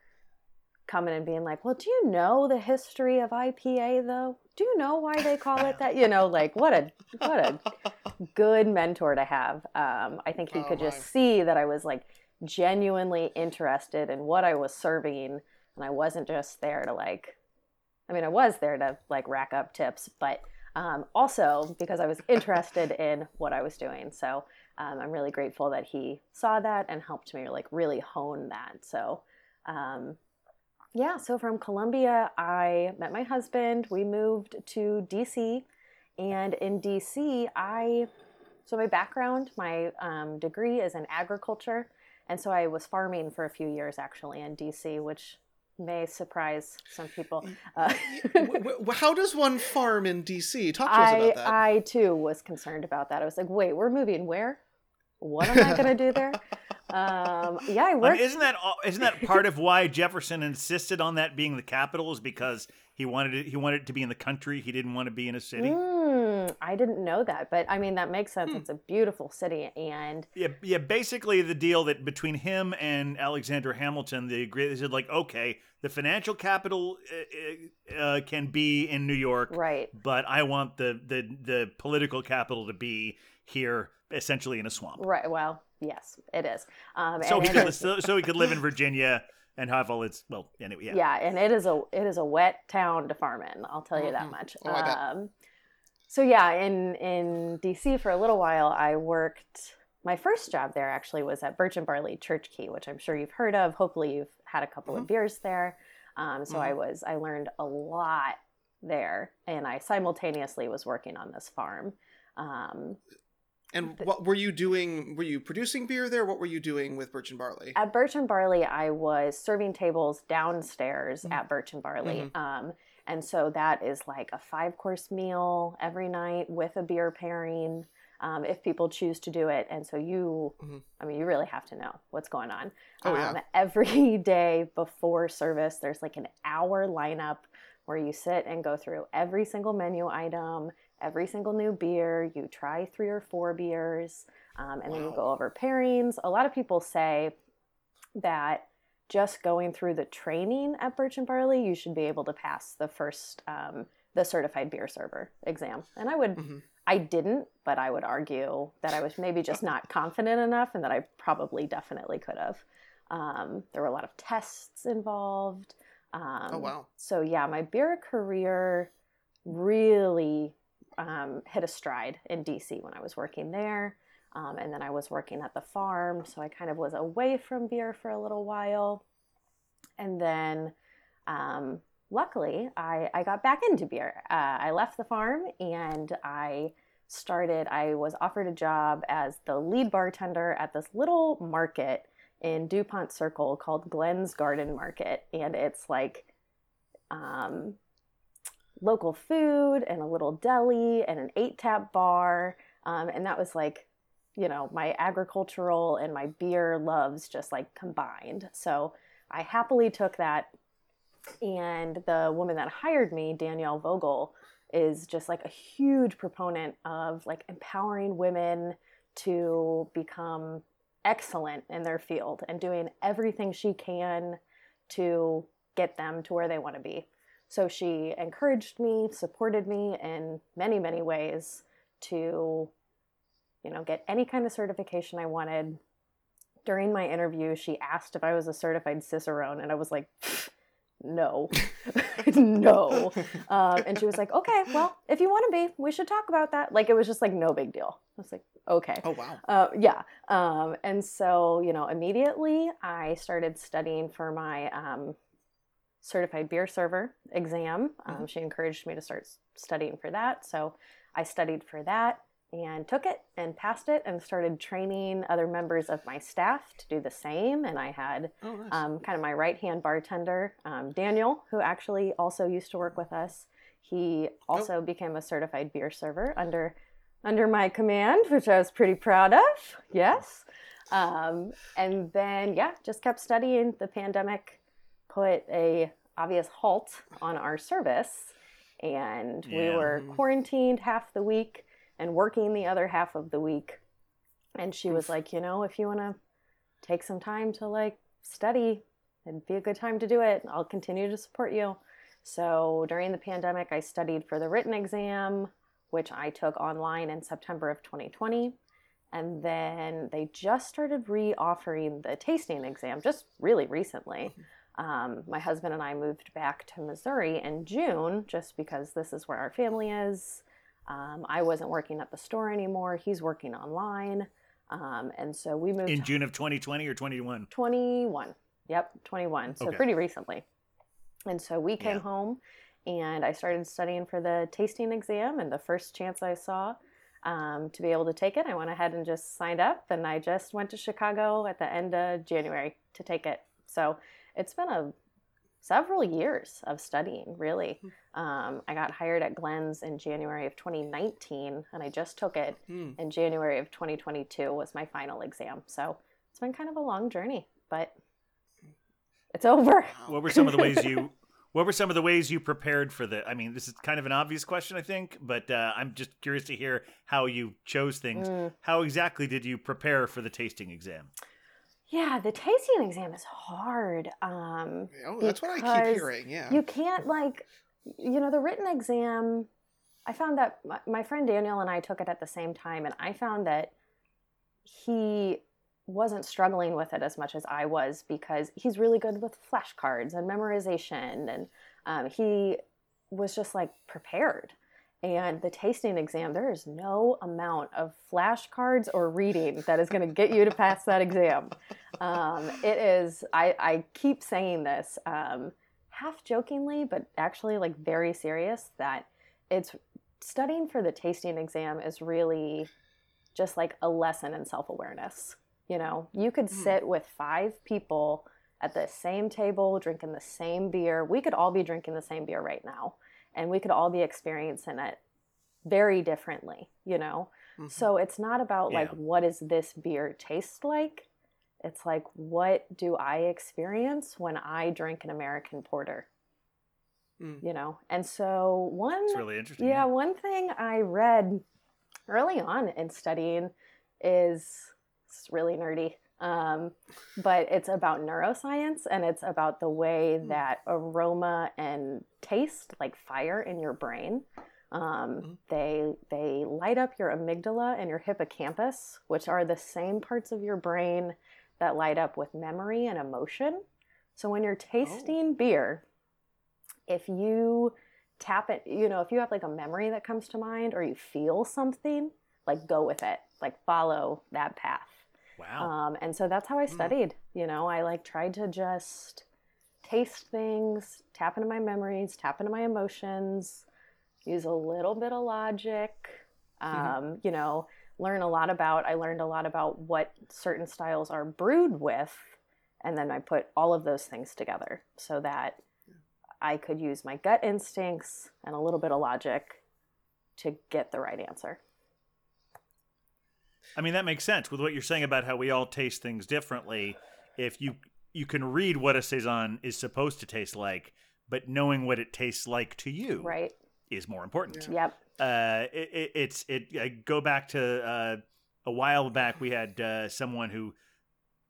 coming and being like, well, do you know the history of IPA, though? Do you know why they call it that? You know, like what a what a good mentor to have. Um, I think he Oh, could just see that I was like genuinely interested in what I was serving, and I wasn't just there to like I mean, I was there to like rack up tips, but um, also because I was interested in what I was doing. So um, I'm really grateful that he saw that and helped me like really hone that. So um, yeah, so from Columbia, I met my husband. We moved to DC, and in DC, I so my background, my um, degree is in agriculture, and so I was farming for a few years actually in DC, which may surprise some people. Uh, W- w- how does one farm in DC? Talk to us I about that. I too was concerned about that. I was like, wait, we're moving where? What am I gonna do there? Um, yeah, I I mean, worked. isn't that all- isn't that part of why Jefferson insisted on that being the capital? Is because he wanted it, he wanted it to be in the country. He didn't want to be in a city. Mm, I didn't know that, but I mean that makes sense. Hmm. It's a beautiful city, and Yeah, yeah. Basically, the deal that between him and Alexander Hamilton, they agreed. They said like, okay, the financial capital uh, uh, can be in New York, right, but I want the the the political capital to be here, essentially in a swamp. right. Well, yes, it is. Um, So he could is- so, so he could live in Virginia and have all its well anyway. Yeah. yeah. and it is a it is a wet town to farm in. I'll tell you that Mhm. much. Oh, um, so yeah, in in DC for a little while, I worked. My first job there actually was at Birch and Barley Church Key, which I'm sure you've heard of. Hopefully, you've had a couple Mhm. of beers there. Um, so I Mhm. was I learned a lot there, and I simultaneously was working on this farm. Um, And what were you doing? Were you producing beer there? What were you doing with Birch and Barley? At Birch and Barley, I was serving tables downstairs Mhm. at Birch and Barley. Mhm. Um, and so that is like a five course meal every night with a beer pairing um, if people choose to do it. And so you, Mhm. I mean, you really have to know what's going on. Oh, yeah. Um, every day before service, there's like an hour lineup where you sit and go through every single menu item, every single new beer. You try three or four beers, um, and then you go over pairings. A lot of people say that just going through the training at Birch and Barley, you should be able to pass the first um, the certified beer server exam. And I would, Mhm. I didn't, but I would argue that I was maybe just not confident enough, and that I probably definitely could have. Um, there were a lot of tests involved. Um, Oh, wow. So yeah, my beer career really um, hit a stride in DC when I was working there. Um, and then I was working at the farm, so I kind of was away from beer for a little while. And then, um, luckily, I, I got back into beer. Uh, I left the farm and I started, I was offered a job as the lead bartender at this little market in DuPont Circle called Glen's Garden Market. And it's like, um, local food and a little deli and an eight tap bar. Um, and that was like, you know, my agricultural and my beer loves just like combined. So I happily took that. And the woman that hired me, Danielle Vogel, is just like a huge proponent of like empowering women to become excellent in their field and doing everything she can to get them to where they want to be. So she encouraged me, supported me in many, many ways to, you know, get any kind of certification I wanted. During my interview, she asked if I was a certified Cicerone, and I was like, no, no. Um, and she was like, okay, well, if you want to be, we should talk about that. Like, it was just like no big deal. I was like, okay. Oh, wow. Uh, yeah. Um, and so, you know, immediately I started studying for my um, certified beer server exam. Um, She encouraged me to start studying for that. So I studied for that and took it and passed it and started training other members of my staff to do the same. And I had Oh, nice. um, kind of my right hand bartender, um, Daniel, who actually also used to work with us. He also became a certified beer server under under my command, which I was pretty proud of. Yes, um, and then yeah, just kept studying. The pandemic put a obvious halt on our service, and we were quarantined half the week and working the other half of the week. And she was like, you know, if you want to take some time to like study, it'd be a good time to do it. I'll continue to support you. So during the pandemic, I studied for the written exam, which I took online in September of 2020. And then they just started re offering the tasting exam just really recently. Um, my husband and I moved back to Missouri in June just because this is where our family is. Um, I wasn't working at the store anymore. He's working online. Um, and so we moved In June of 2020 or 21? 21. Yep, 21. So Okay. pretty recently. And so we came Yeah. home and I started studying for the tasting exam. And the first chance I saw um, to be able to take it, I went ahead and just signed up. And I just went to Chicago at the end of January to take it. So it's been a several years of studying, really. Um, I got hired at Glen's in January of 2019, and I just took it Hmm. in January of 2022 was my final exam. So it's been kind of a long journey, but it's over. What were some of the ways you What were some of the ways you prepared for the I mean, this is kind of an obvious question, I think, but uh, I'm just curious to hear how you chose things. Mm. How exactly did you prepare for the tasting exam? Yeah, the tasting exam is hard. Um, Oh, that's what I keep hearing. Yeah. you can't like, you know, the written exam. I found that my, my friend Daniel and I took it at the same time, and I found that he wasn't struggling with it as much as I was because he's really good with flashcards and memorization, and um, he was just like prepared. And the tasting exam, there is no amount of flashcards or reading that is going to get you to pass that exam. Um, it is, I, I keep saying this um, half jokingly, but actually like very serious that it's studying for the tasting exam is really just like a lesson in self awareness. You know, you could Mm. sit with five people at the same table drinking the same beer. We could all be drinking the same beer right now, and we could all be experiencing it very differently, you know? Mhm. So it's not about like, what does this beer taste like? It's like, what do I experience when I drink an American porter? Mm. You know? And so one It's really interesting. yeah, one thing I read early on in studying is it's really nerdy, um, but it's about neuroscience and it's about the way Hmm. that aroma and taste, like fire in your brain, um, Mhm. they they light up your amygdala and your hippocampus, which are the same parts of your brain that light up with memory and emotion. So when you're tasting beer, if you tap it, you know, if you have like a memory that comes to mind or you feel something, like go with it, like follow that path. Wow. Um, and so that's how I Mm. studied. You know, I like tried to just taste things, tap into my memories, tap into my emotions, use a little bit of logic. Um, You know, learn a lot about. I learned a lot about what certain styles are brewed with, and then I put all of those things together so that I could use my gut instincts and a little bit of logic to get the right answer. I mean, that makes sense with what you're saying about how we all taste things differently. If you you can read what a saison is supposed to taste like, but knowing what it tastes like to you Right? is more important. Yep. Uh, it, it, it's it. I go back to uh, a while back. We had uh, someone who.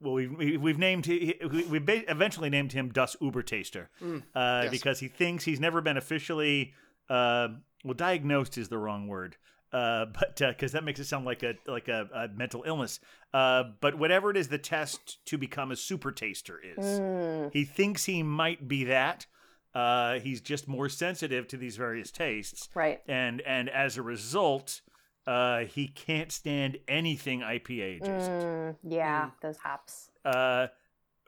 Well, we've, we- we've named we we eventually named him Das Ubertaster Mm, uh, yes. because he thinks he's never been officially uh, well diagnosed is the wrong word uh, but because that makes it sound like a like a, a mental illness uh, but whatever it is the test to become a super taster is Mm, he thinks he might be that uh, he's just more sensitive to these various tastes right. and and as a result uh, he can't stand anything IPA adjacent Mm, yeah, Mm. those hops. uh,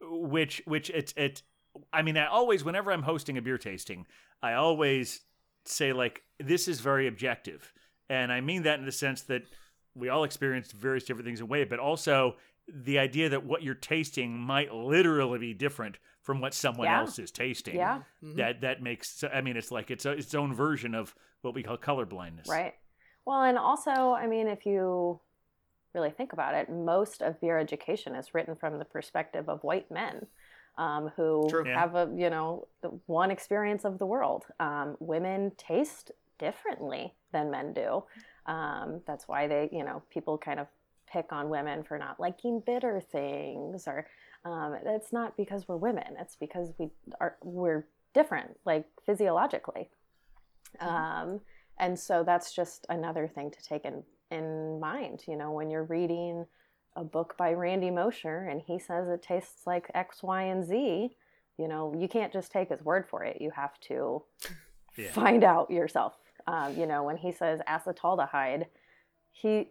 which which it's it. I mean, I always whenever I'm hosting a beer tasting, I always say like this is very objective, and I mean that in the sense that we all experience various different things in a way, but also the idea that what you're tasting might literally be different from what someone Yeah. else is tasting. Yeah, Mhm. That that makes I mean it's like it's a, its own version of what we call color blindness. right. Well, and also, I mean, if you really think about it, most of beer education is written from the perspective of white men um, who True. Have a you know one experience of the world. Um, women taste differently than men do. Um, that's why they you know people kind of pick on women for not liking bitter things or um, it's not because we're women it's because we are we're different like physiologically um, and so that's just another thing to take in in mind you know when you're reading a book by randy mosher and he says it tastes like x y and z you know you can't just take his word for it you have to Yeah. find out yourself um, you know when he says acetaldehyde he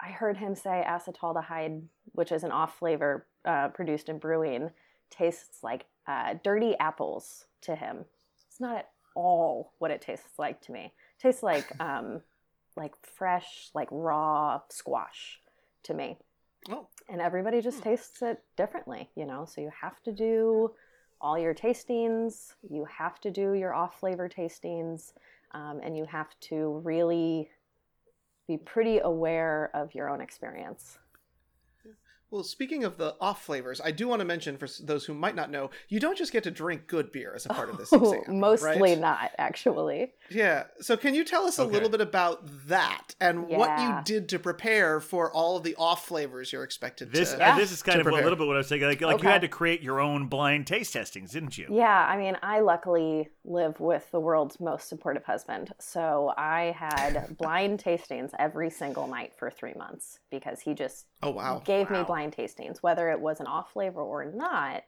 i heard him say acetaldehyde which is an off flavor uh, produced in brewing tastes like uh, dirty apples to him. It's not at all what it tastes like to me. It tastes like um, like fresh like raw squash to me. Oh, and everybody just Hmm. tastes it differently you know? So you have to do all your tastings. You have to do your off flavor tastings um, and you have to really be pretty aware of your own experience Well, speaking of the off flavors, I do want to mention for those who might not know, you don't just get to drink good beer as a part of this exam. mostly right? not actually Yeah. So can you tell us a little bit about that and what you did to prepare for all of the off flavors you're expected This to? uh, this is kind to of a little bit what I was saying. Like, like you had to create your own blind taste testings, didn't you? Yeah, I mean, I luckily live with the world's most supportive husband. So I had blind tastings every single night for three months because he just Oh wow. gave me Wow. Blind tastings, whether it was an off flavor or not.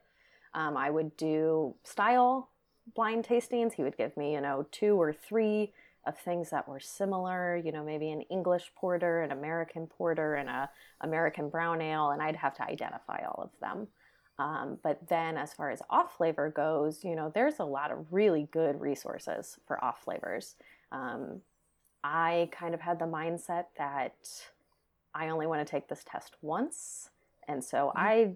Um, I would do style blind tastings. He would give me, you know, two or three of things that were similar, you know, maybe an English porter, an American porter, and a American brown ale, and I'd have to identify all of them. Um, but then, as far as off flavor goes, you know, there's a lot of really good resources for off flavors. Um, I kind of had the mindset that I only want to take this test once. And so I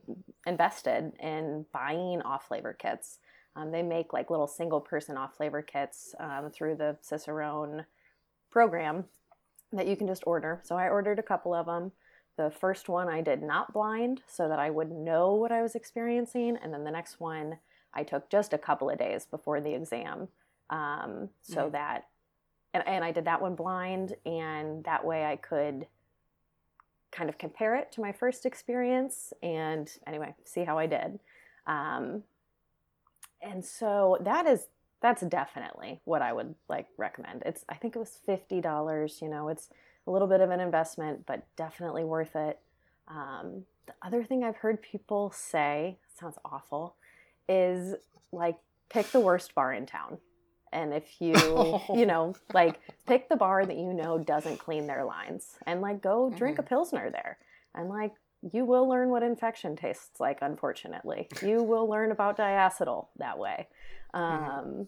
invested in buying off flavor kits. Um, they make like little single person off flavor kits um, through the Cicerone program that you can just order. So I ordered a couple of them. The first one I did not blind so that I would know what I was experiencing. And then the next one I took just a couple of days before the exam um, so Mhm. that, and, and I did that one blind. And that way I could kind of compare it to my first experience and anyway, see how I did. Um, and so that is that's definitely what I would like recommend. It's I think it was fifty dollars. You know, it's a little bit of an investment, but definitely worth it. Um, the other thing I've heard people say sounds awful is like pick the worst bar in town. And if you, you know, like pick the bar that you know doesn't clean their lines and like go drink a pilsner there. And like you will learn what infection tastes like, unfortunately. You will learn about diacetyl that way. Um,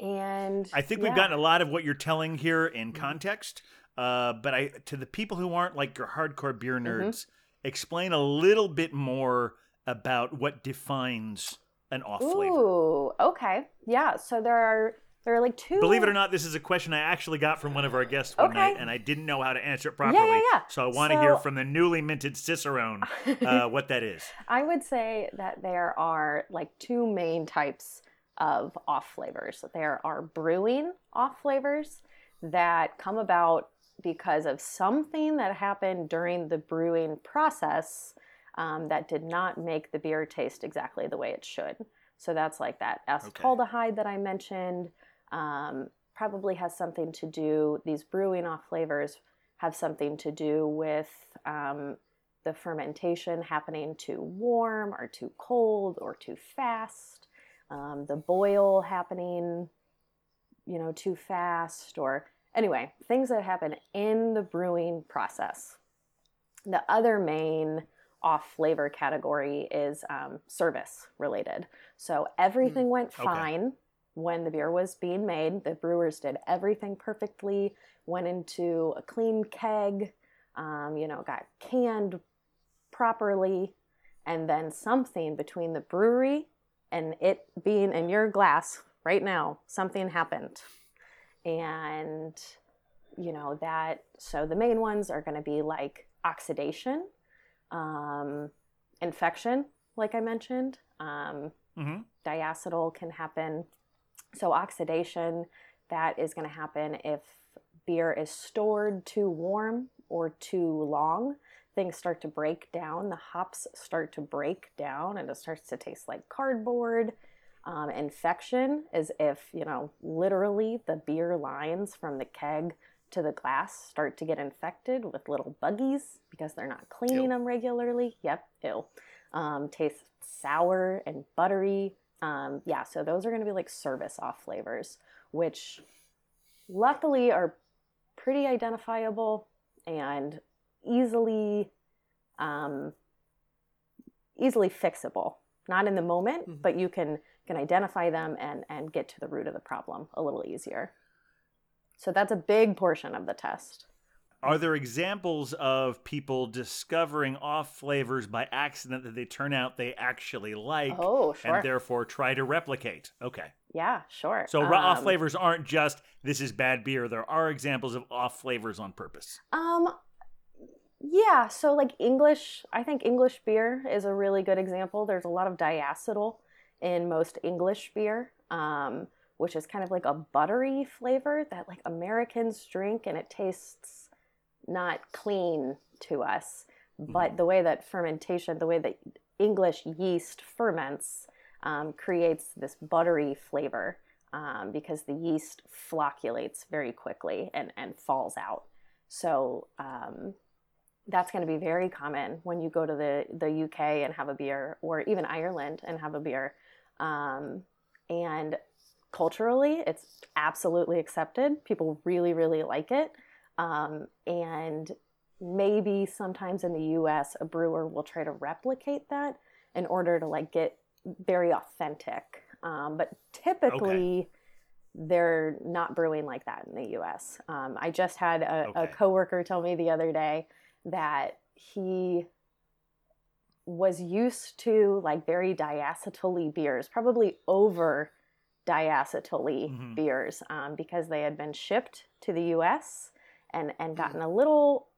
and I think we've gotten a lot of what you're telling here in context. Uh, but I, to the people who aren't like your hardcore beer Mm-hmm. nerds, explain a little bit more about what defines an off flavor. Ooh, okay. Yeah. So there are there are like two Believe it or not, this is a question I actually got from one of our guests one Okay. night, and I didn't know how to answer it properly. yeah. yeah. So I want to hear from the newly minted Cicerone uh, what that is. I would say that there are like two main types of off flavors. There are brewing off flavors that come about because of something that happened during the brewing process um, that did not make the beer taste exactly the way it should. So that's like that acetaldehyde that I mentioned. Um, probably has something to do. These brewing off flavors have something to do with um, the fermentation happening too warm or too cold or too fast, um, the boil happening, you know, too fast, or anyway, things that happen in the brewing process. The other main off flavor category is um, service related. So everything went Okay. fine when the beer was being made. The brewers did everything perfectly, went into a clean keg, um, you know, got canned properly, and then something between the brewery and it being in your glass right now, something happened. And, you know, that, so the main ones are going to be like oxidation, um, infection, like I mentioned. Um, hmm diacetyl can happen. So, oxidation, that is going to happen if beer is stored too warm or too long. Things start to break down, the hops start to break down, and it starts to taste like cardboard. Um, infection is if, you know, literally the beer lines from the keg to the glass start to get infected with little buggies because they're not cleaning Ew. them regularly. Yep, ew. Um, tastes sour and buttery. Um, yeah, so those are going to be like service off flavors, which luckily are pretty identifiable and easily um, easily fixable. Not in the moment, Mhm. but you can can identify them and and get to the root of the problem a little easier. So that's a big portion of the test. Are there examples of people discovering off flavors by accident that they turn out they actually like Oh, sure. and therefore try to replicate? Okay. yeah, sure. So ra- off Um, flavors aren't just this is bad beer. There are examples of off flavors on purpose. Um, yeah. So like English, I think English beer is a really good example. There's a lot of diacetyl in most English beer, um, which is kind of like a buttery flavor that like Americans drink, and it tastes not clean to us. But the way that fermentation, the way that English yeast ferments, um, creates this buttery flavor um, because the yeast flocculates very quickly and, and falls out. So um, that's going to be very common when you go to the, the UK and have a beer, or even Ireland and have a beer. Um, and culturally, it's absolutely accepted. People really, really like it. Um, and maybe sometimes in the US, a brewer will try to replicate that in order to like get very authentic. Um, but typically, they're not brewing like that in the US. Um, I just had a, a Okay. coworker tell me the other day that he was used to like very diacetyl beers, probably over diacetyl Mhm. beers, um, because they had been shipped to the U.S. and Mm-hmm. and gotten a little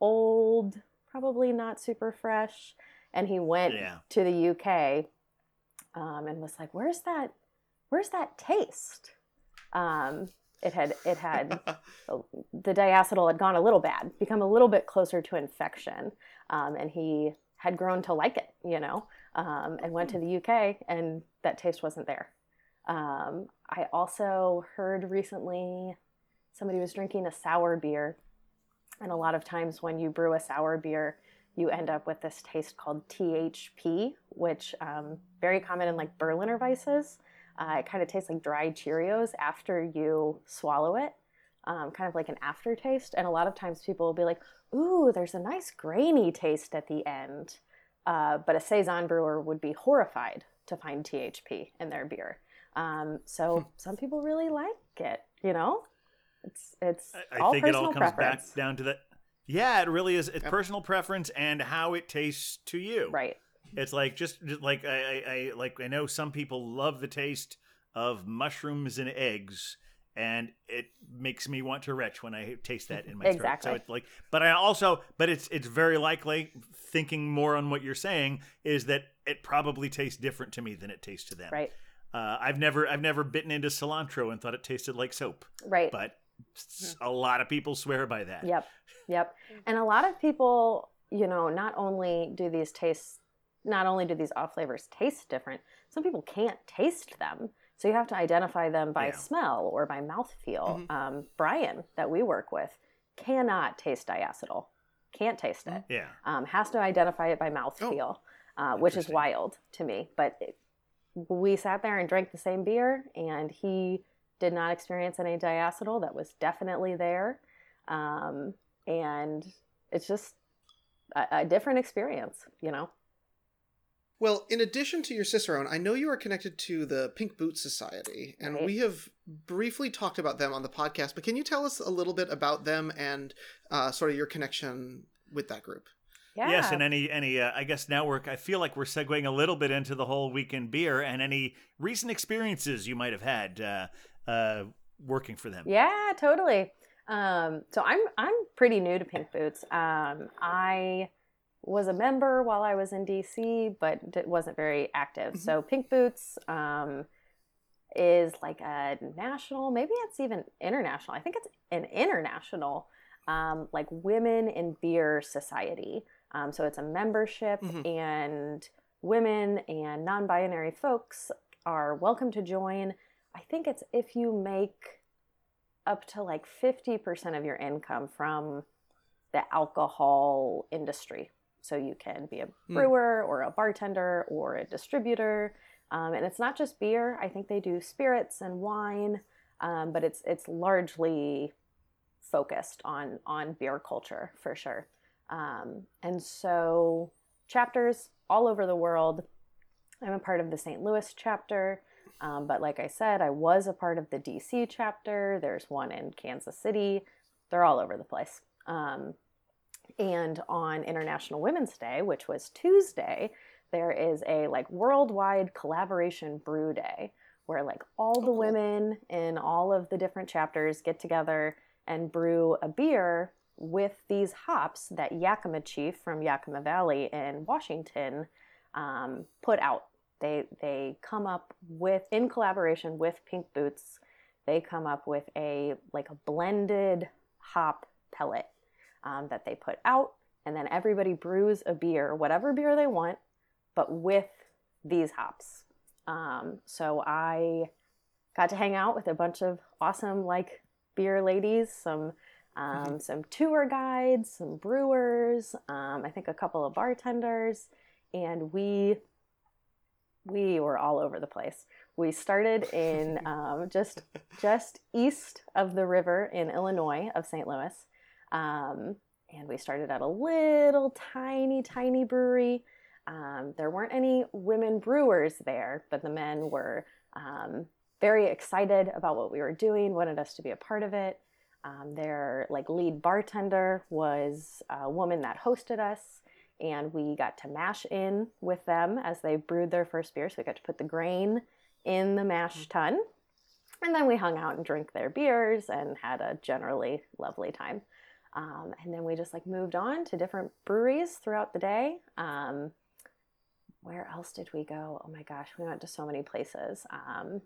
old, probably not super fresh. And he went Yeah. to the UK um, and was like, "Where's that? Where's that taste?" Um, it had it had the diacetyl had gone a little bad, become a little bit closer to infection, um, and he had grown to like it, you know, um, and went to the UK, and that taste wasn't there. Um, I also heard recently somebody was drinking a sour beer, and a lot of times when you brew a sour beer, you end up with this taste called THP, which um, very common in like Berliner Weisses. Uh, it kind of tastes like dried Cheerios after you swallow it, um, kind of like an aftertaste. And a lot of times people will be like, "Ooh, there's a nice grainy taste at the end," uh, but a saison brewer would be horrified to find THP in their beer. Um, so some people really like it. You know, it's it's I, I all think it personal all comes preference. back down to that. Yeah, it really is. It's Yep. personal preference and how it tastes to you. Right. It's like just, just like I, I, I like I know some people love the taste of mushrooms and eggs, and it makes me want to retch when I taste that in my Exactly. throat. So it's like, but I also, but it's it's very likely thinking more on what you're saying is that it probably tastes different to me than it tastes to them. Right. Uh, I've never I've never bitten into cilantro and thought it tasted like soap, Right. but a lot of people swear by that. Yep. Yep. And a lot of people, you know, not only do these tastes, not only do these off flavors taste different, some people can't taste them. So you have to identify them by Yeah. smell or by mouthfeel. Um, Brian, that we work with, cannot taste diacetyl. Can't taste it. Yeah. Um, has to identify it by mouthfeel, uh, which is wild to me. But it, we sat there and drank the same beer, and he did not experience any diacetyl. That was definitely there, um, and it's just a, a different experience, you know. Well, in addition to your Cicerone, I know you are connected to the Pink Boot Society, and Right. we have briefly talked about them on the podcast. But can you tell us a little bit about them and uh, sort of your connection with that group? Yeah. Yes, and any any uh, I guess now we're I feel like we're segueing a little bit into the whole weekend beer and any recent experiences you might have had uh, uh, working for them. Yeah, totally. Um, so I'm I'm pretty new to Pink Boots. Um, I was a member while I was in DC, but it wasn't very active. So Pink Boots um, is like a national, maybe it's even international. I think it's an international, um, like women in beer society. Um, so it's a membership, Mhm. and women and non-binary folks are welcome to join. I think it's if you make up to like 50% of your income from the alcohol industry. So you can be a Hmm. brewer or a bartender or a distributor. Um, and it's not just beer. I think they do spirits and wine, um, but it's it's largely focused on on beer culture for sure. Um, and so chapters all over the world. I'm a part of the St. Louis chapter. Um, but like I said, I was a part of the DC chapter. There's one in Kansas City. They're all over the place. Um, and on International Women's Day, which was Tuesday, there is a like worldwide collaboration brew day where like all the cool. women in all of the different chapters get together and brew a beer with these hops that Yakima Chief from Yakima Valley in Washington um, put out. They they come up with in collaboration with Pink Boots. They come up with a like a blended hop pellet um, that they put out, and then everybody brews a beer, whatever beer they want, but with these hops. Um, so I got to hang out with a bunch of awesome like beer ladies, some um, some tour guides, some brewers, um, I think a couple of bartenders, and we we were all over the place. We started in um, just just east of the river in Illinois of St. Louis, um, and we started at a little tiny, tiny brewery. Um, there weren't any women brewers there, but the men were um, very excited about what we were doing, wanted us to be a part of it. Um, their like lead bartender was a woman that hosted us, and we got to mash in with them as they brewed their first beer. So we got to put the grain in the mash tun, and then we hung out and drank their beers and had a generally lovely time. Um, and then we just like moved on to different breweries throughout the day. Um, where else did we go? Oh my gosh, we went to so many places. Um,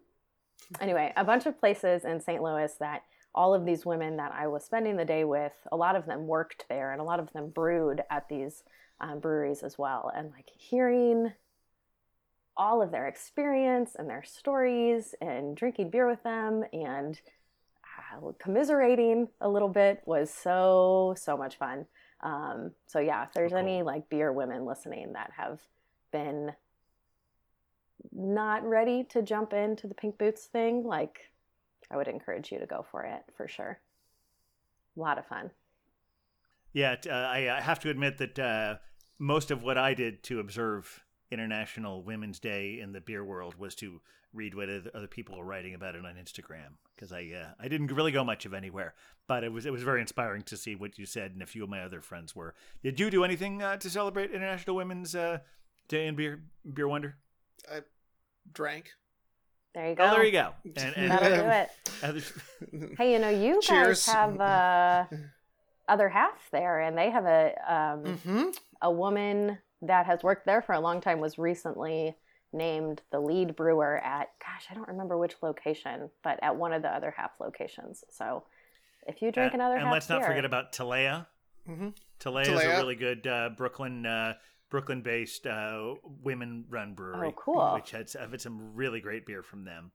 anyway, a bunch of places in St. Louis that all of these women that I was spending the day with, a lot of them worked there and a lot of them brewed at these um, breweries as well. And like hearing all of their experience and their stories and drinking beer with them and uh, commiserating a little bit was so, so much fun. Um, so yeah, if there's cool. any like beer women listening that have been not ready to jump into the pink boots thing, like I would encourage you to go for it for sure. A lot of fun. Yeah, uh, I, I have to admit that uh, most of what I did to observe International Women's Day in the beer world was to read what other other people were writing about it on Instagram because I uh, I didn't really go much of anywhere, but it was it was very inspiring to see what you said and a few of my other friends were. Did you do anything uh, to celebrate International Women's uh, Day in beer beer wonder? I drank. There you go. Oh, there you go. And, and That'll do it. Hey, you know, you Cheers. guys have uh, other half there, and they have a um, hmm a woman that has worked there for a long time was recently named the lead brewer at gosh, I don't remember which location, but at one of the other half locations. So if you drink uh, another and half let's not beer- forget about Talea. hmm Talea is a really good uh, Brooklyn uh, Brooklyn based uh, women run brewery. Oh, cool. Which had I've had some really great beer from them.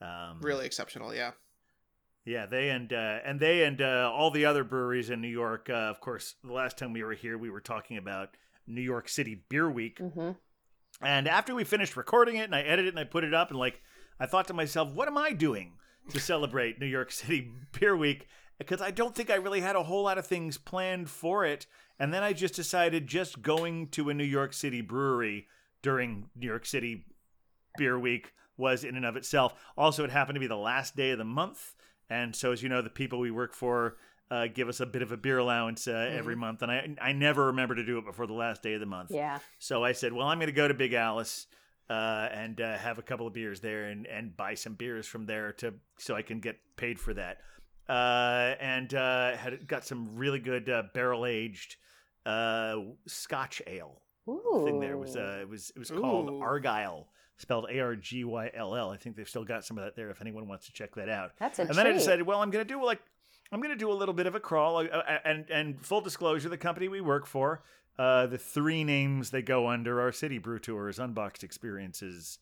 Um, Really exceptional. Yeah. Yeah, they and uh, and they and uh, all the other breweries in New York. Uh, of course, the last time we were here, we were talking about New York City Beer Week. Mhm. And after we finished recording it and I edited it and I put it up and like I thought to myself, what am I doing to celebrate New York City Beer Week? Because I don't think I really had a whole lot of things planned for it. And then I just decided just going to a New York City brewery during New York City Beer Week was in and of itself. Also, it happened to be the last day of the month. And so, as you know, the people we work for uh, give us a bit of a beer allowance uh, every month. And I, I never remember to do it before the last day of the month. Yeah. So I said, well, I'm going to go to Big Alice uh, and uh, have a couple of beers there and, and buy some beers from there to so I can get paid for that. Uh, and uh, had got some really good uh, barrel aged uh, Scotch ale Ooh. thing there. It was uh, it was it was called Argyll, spelled A R G Y L L. I think they've still got some of that there if anyone wants to check that out. That's a And then I treat. decided, well, I'm going to do like I'm going to do a little bit of a crawl. Uh, and and full disclosure, the company we work for, uh, the three names they go under are City Brew Tours, Unboxed Experiences,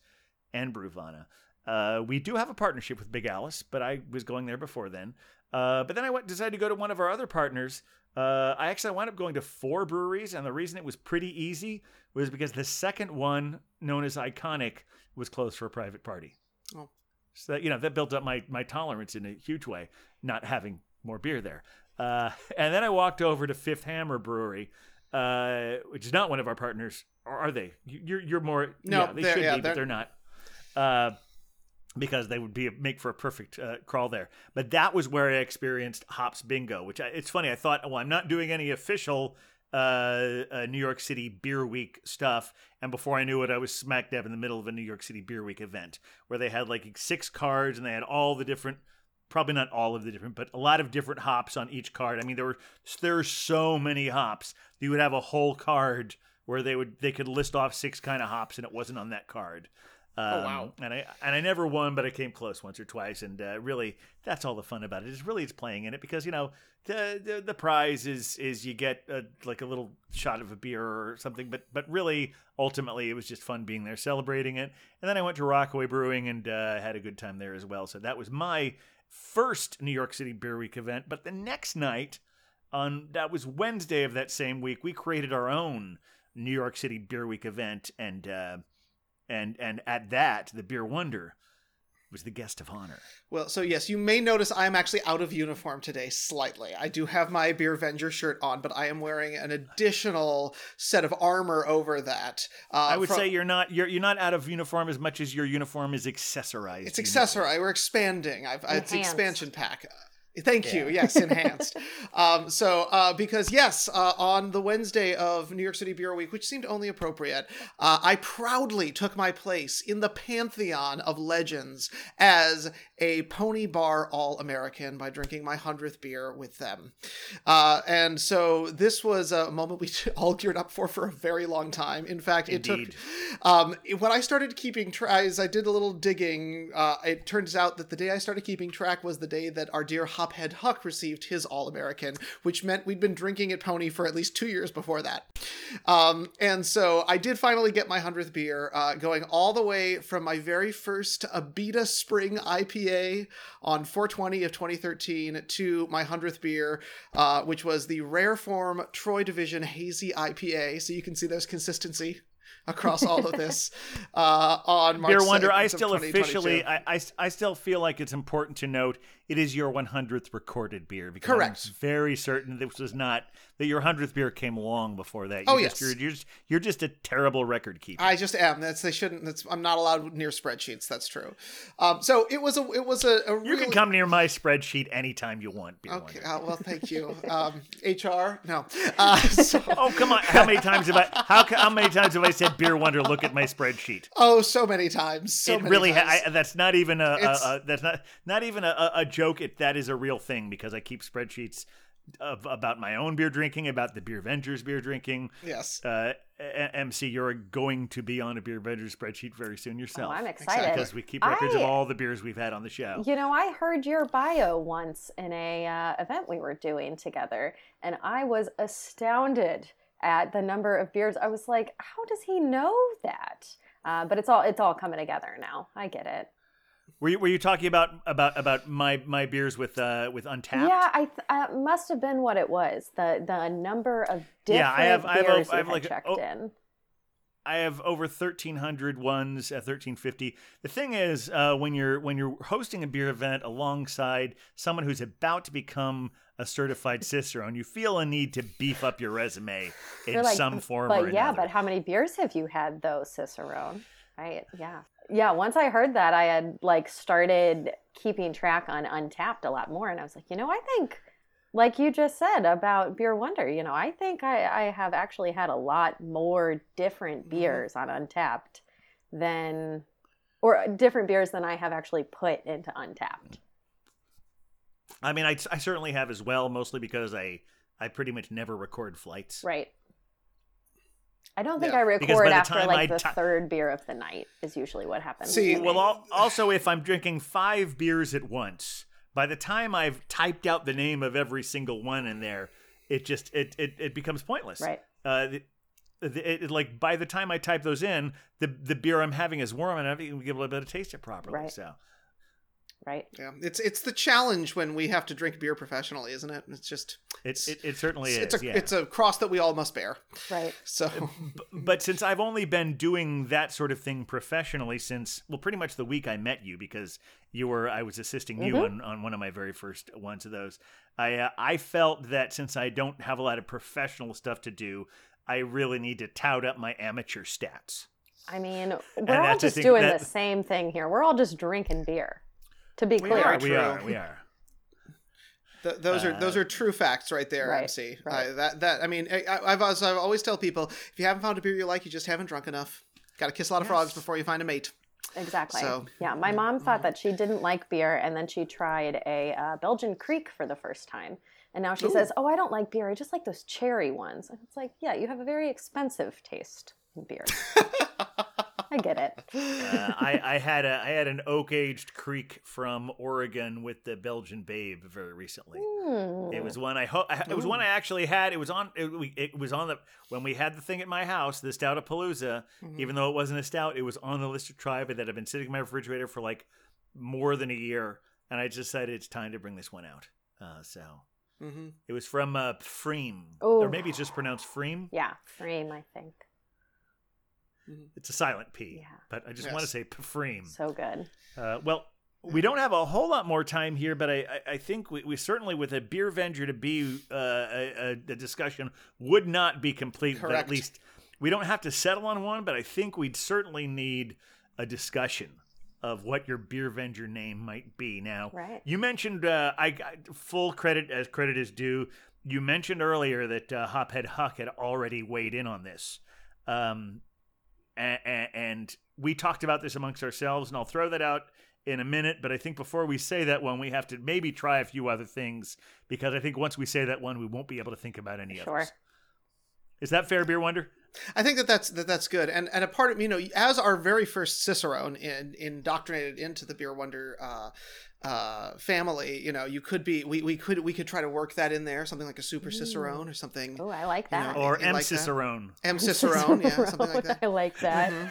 and Brewvana. Uh, we do have a partnership with Big Alice, but I was going there before then. Uh, but then I went, decided to go to one of our other partners. Uh, I actually wound up going to four breweries, and the reason it was pretty easy was because the second one, known as Iconyc, was closed for a private party. Oh. So that, you know that built up my my tolerance in a huge way, not having more beer there. Uh, and then I walked over to Fifth Hammer Brewery, uh, which is not one of our partners, or are they? You- You're you're more No, yeah, they should yeah, be, but they're not. Because they would be make for a perfect uh, crawl there. But that was where I experienced hops bingo, which I, it's funny. I thought, well, I'm not doing any official uh, uh, New York City Beer Week stuff, and before I knew it, I was smack dab in the middle of a New York City Beer Week event where they had like six cards and they had all the different. Probably not all of the different, but a lot of different hops on each card. I mean, there were there's so many hops. You would have a whole card where they would they could list off six kind of hops, and it wasn't on that card. Um, wow. And I and I never won, but I came close once or twice, and uh, really that's all the fun about it. Is really it's playing in it because you know the the, the prize is is you get a, like a little shot of a beer or something, but but really ultimately it was just fun being there celebrating it. And then I went to Rockaway Brewing and uh, had a good time there as well. So that was my first New York City Beer Week event. But the next night on that was Wednesday of that same week, we created our own New York City Beer Week event and. Uh, and and at that, the beer wonder was the guest of honor. Well, so yes, you may notice I am actually out of uniform today slightly. I do have my Beer Avenger shirt on, but I am wearing an additional set of armor over that. Uh, I would from- say you're not you're you're not out of uniform as much as your uniform is accessorized. it's uniform. accessory. We're expanding. I've, it's Enhanced. expansion pack. Thank you. Yes, enhanced. um, so, uh, because yes, uh, on the Wednesday of New York City Beer Week, which seemed only appropriate, uh, I proudly took my place in the pantheon of legends as a Pony Bar All American by drinking my hundredth beer with them. Uh, and so this was a moment we all geared up for for a very long time. In fact, it Indeed. took um, when I started keeping track, as I did a little digging, uh, it turns out that the day I started keeping track was the day that our dear Hophead Huck received his All American, which meant we'd been drinking at Pony for at least two years before that. Um, and so I did finally get my 100th beer, uh, going all the way from my very first Abita Spring IPA on 420 of 2013 to my 100th beer, uh, which was the Rare Form Troy Division Hazy IPA. So you can see there's consistency across all of this uh, on March Beer Wonder, 2nd I still 2022. officially, I, I, I still feel like it's important to note it is your 100th recorded beer. Because Correct. I'm very certain this was not, that your 100th beer came long before that. Oh, You're just- yes. You're, you're, just, you're just a terrible record keeper. I just am. That's they shouldn't. That's I'm not allowed near spreadsheets. That's true. Um, so it was a it was a, a you really, can come near my spreadsheet anytime you want, Beer Okay. Wonder. Uh, well, thank you. Um, HR. No. Uh, so, Oh come on! How many times have I? How, how many times have I said Beer Wonder? Look at my spreadsheet. oh, so many times. So it many really. Ha- I, that's not even a, a, a. That's not not even a, a a joke. It that is a real thing because I keep spreadsheets of, about my own beer drinking, about the Beer Vengers beer drinking. yes. Uh, MC, you're going to be on a Beer Vengers spreadsheet very soon yourself. Oh, I'm excited. because we keep records of all the beers we've had on the show. You know, I heard your bio once in a uh, event we were doing together, and I was astounded at the number of beers. I was like, "How does he know that?" Uh, but it's all it's all coming together now. I get it. Were you, were you talking about about about my my beers with uh with Untappd? Yeah, I th- uh, must have been what it was. The the number of different Yeah, I have- I have a- beers I have like checked oh, in. I have over 1300 ones at 1350. The thing is, uh, when you're when you're hosting a beer event alongside someone who's about to become a certified cicerone, you feel a need to beef up your resume in like, some form but or yeah, another. but how many beers have you had though, Cicerone? Right? Yeah. Yeah, once I heard that, I had like started keeping track on Untappd a lot more, and I was like, you know, I think, like you just said about Beer Wonder, you know, I think I, I have actually had a lot more different Mm-hmm. beers on Untappd than, or different beers than I have actually put into Untappd. I mean, I, I certainly have as well, mostly because I I pretty much never record flights. Right. I don't think Yeah. I record after time like I the ti- third beer of the night is usually what happens. See, to me. Well, al- also, if I'm drinking five beers at once, by the time I've typed out the name of every single one in there, it just it it, it becomes pointless. Right. Uh, the, the, it, it- like by the time I type those in, the the beer I'm having is warm and I haven't even been able to taste it properly. Right. So right? Yeah. It's it's the challenge when we have to drink beer professionally, isn't it? It's just it's it, it certainly it's, is. a yeah. it's a cross that we all must bear. Right. So B- but since I've only been doing that sort of thing professionally since well pretty much the week I met you because you were I was assisting you Mhm. on, on one of my very first ones of those I uh, I felt that since I don't have a lot of professional stuff to do I really need to tout up my amateur stats. I mean, we're all just think, doing that- the same thing here. We're all just drinking beer. To be We clear. are. we are we are. Th- those are those Uh, are true facts right there, Right, MC. right. I, that that I mean, I, I- I've always, I always tell people if you haven't found a beer you like, you just haven't drunk enough. Got to kiss a lot of frogs before you find a mate. Exactly. So- yeah, my mom thought that she didn't like beer, and then she tried a uh, Belgian Kriek for the first time, and now she Ooh. says, "Oh, I don't like beer. I just like those cherry ones." And it's like, yeah, you have a very expensive taste in beer. I get it. Uh, I, I had a I had an oak aged kriek from Oregon with the Belgian Babe very recently. It was one I hope. It was one I actually had. It was on. It, it was on the when we had the thing at my house, the Stoutapalooza. Mm-hmm. Even though it wasn't a stout, it was on the list of try, but that had been sitting in my refrigerator for like more than a year, and I decided it's time to bring this one out. Uh, so hmm it was from uh, Freem, Ooh. or maybe it's just pronounced Freem. Yeah, frame. I think. Mhm. It's a silent P. Yeah. But I just Yes. want to say pFriem. So good. Uh, well, we don't have a whole lot more time here, but I, I, I think we, we certainly, with a beer venger to be uh, a, a, a discussion, would not be complete. But Correct. at least we don't have to settle on one, but I think we'd certainly need a discussion of what your beer venger name might be. Now, Right. you mentioned uh, I got full credit as credit is due. You mentioned earlier that uh, Hophead Huck had already weighed in on this. Um, and, and we talked about this amongst ourselves, and I'll throw that out in a minute. But I think before we say that one, we have to maybe try a few other things because I think once we say that one, we won't be able to think about any Sure. others. Is that fair, Beer Wonder? I think that that's that that's good, and and a part of you know as our very first cicerone in indoctrinated into the beer wonder uh, uh, family, you know, you could be we, we could we could try to work that in there, something like a super cicerone or something. Oh, I like You know, that. Or M. like that? Cicerone? M cicerone, yeah, something like that. I like that. Mhm,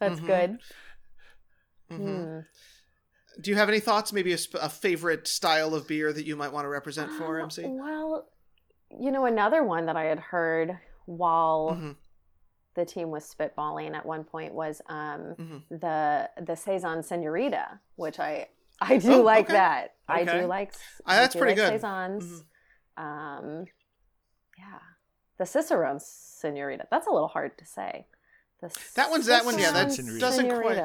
That's Mhm. good. mhm. Hmm. Do you have any thoughts? Maybe a, sp- a favorite style of beer that you might want to represent for Um, MC? Well, you know, another one that I had heard while Mhm, the team was spitballing at one point was um, mhm. the the saison senorita, which I I do Oh, like okay. that. I do like. Ah, that's do pretty like good. Saisons. Um, yeah, the Cicerone senorita. That's a little hard to say. The That one's- that one, yeah, that doesn't quite-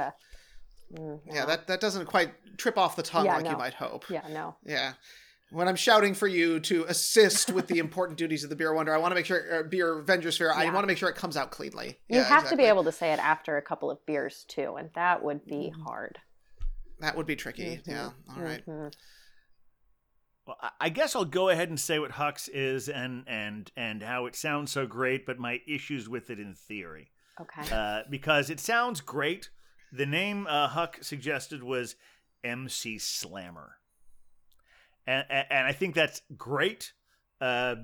Yeah, that that doesn't quite trip off the tongue Yeah, like you might hope. Yeah, no. Yeah. When I'm shouting for you to assist with the important duties of the beer wonder, I want to make sure uh, beer Avengers Fair. I want to make sure it comes out cleanly. You Yeah, have to be able to say it after a couple of beers too, and that would be Mm-hmm. hard. That would be tricky. Yeah. All right. Mhm. Well, I- I guess I'll go ahead and say what Huck's is and and and how it sounds so great, but my issues with it in theory. Okay. uh, because it sounds great. The name uh, Huck suggested was MC Slammer, and and, I think that's great. Uh,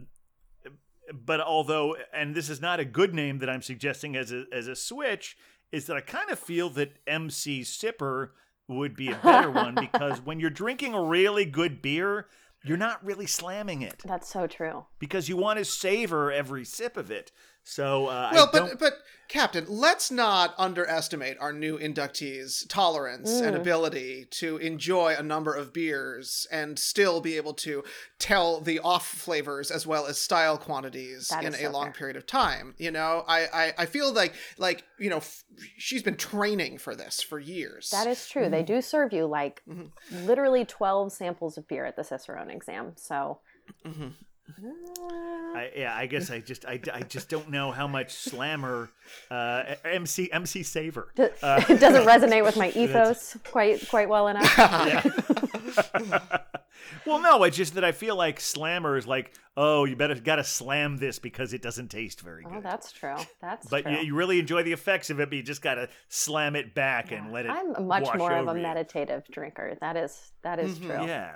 but although, and this is not a good name that I'm suggesting as a as a switch, is that I kind of feel that MC Sipper would be a better one because when you're drinking a really good beer, you're not really slamming it That's so true. because you want to savor every sip of it. So uh, Well, I but don't, but Captain, let's not underestimate our new inductees' tolerance and Mm. ability to enjoy a number of beers and still be able to tell the off flavors as well as style quantities That in a so long fair. period of time. You know, I, I I feel like like you know f- she's been training for this for years. That is true. They do serve you like Mhm. literally 12 samples of beer at the Cicerone exam. So, Mhm. Uh, I, yeah, I guess I just I, I just don't know how much slammer uh, MC MC Savor. Uh, it doesn't resonate with my ethos quite quite well enough. well, no, it's just that I feel like slammer is like, oh, you better got to slam this because it doesn't taste very good. Oh, that's true. That's but true. you, you really enjoy the effects of it, but you just got to slam it back and let it. I'm much more of a you. meditative drinker. That is that is Mhm. true. Yeah.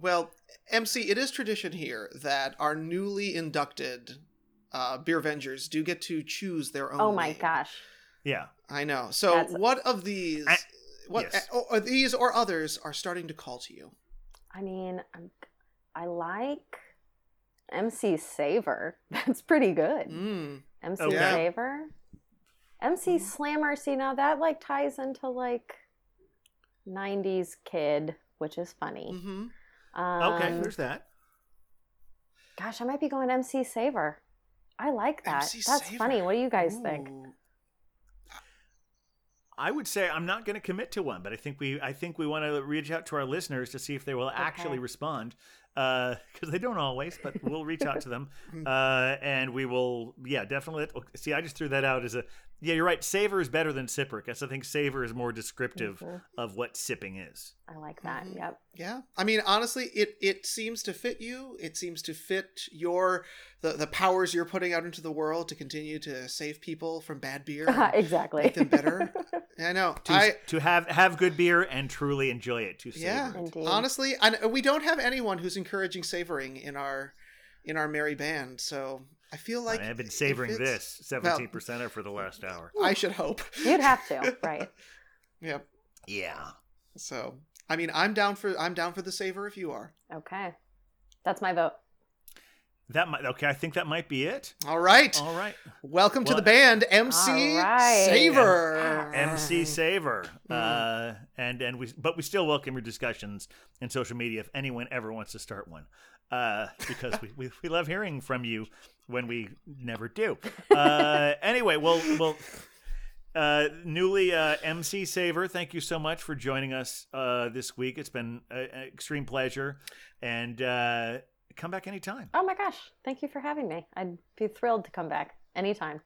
Well, MC, it is tradition here that our newly inducted uh, beer vengers do get to choose their own. Oh my name. gosh. Yeah. I know. So, That's- what of these? I- what yes. uh, or these or others are starting to call to you? I mean, I'm, I like MC Savor. That's pretty good. Mm. MC Okay. Savor. MC Mm. Slammer, see now that like ties into like 90s kid, which is funny. hmm Um, Okay, there's that. Gosh, I might be going MC Savor. I like that. MC That's Savor. funny. What do you guys think? I would say I'm not going to commit to one, but I think we I think we want to reach out to our listeners to see if they will actually respond because they don't always, but we'll reach out to them uh, and we will. Yeah, definitely. See, I just threw that out as a yeah. You're right. Savor is better than sipper because I think savor is more descriptive Mhm. of what sipping is. I like that. Mhm. Yep. Yeah, I mean, honestly, it it seems to fit you. It seems to fit your the the powers you're putting out into the world to continue to save people from bad beer. exactly. Make them better. I know. To, I to have have good beer and truly enjoy it. To savor yeah. it. Honestly, and we don't have anyone who's encouraging savoring in our in our merry band. So I feel like I have been savoring this 17 percenter for the last hour. I should hope. You'd have to, right? Yep. Yeah. So I mean, I'm down for I'm down for the savor if you are. Okay. That's my vote. That might okay. I think that might be it. All right. All right. Welcome to the band, MC All right. Savor. MC Savor. Mm-hmm. Uh, and and we but we still welcome your discussions in social media if anyone ever wants to start one. Uh, because we, we, we love hearing from you when we never do. Uh, anyway, well well uh, newly uh, MC Savor, thank you so much for joining us uh, this week. It's been a- an extreme pleasure, and uh, come back anytime. Oh my gosh. Thank you for having me. I'd be thrilled to come back anytime.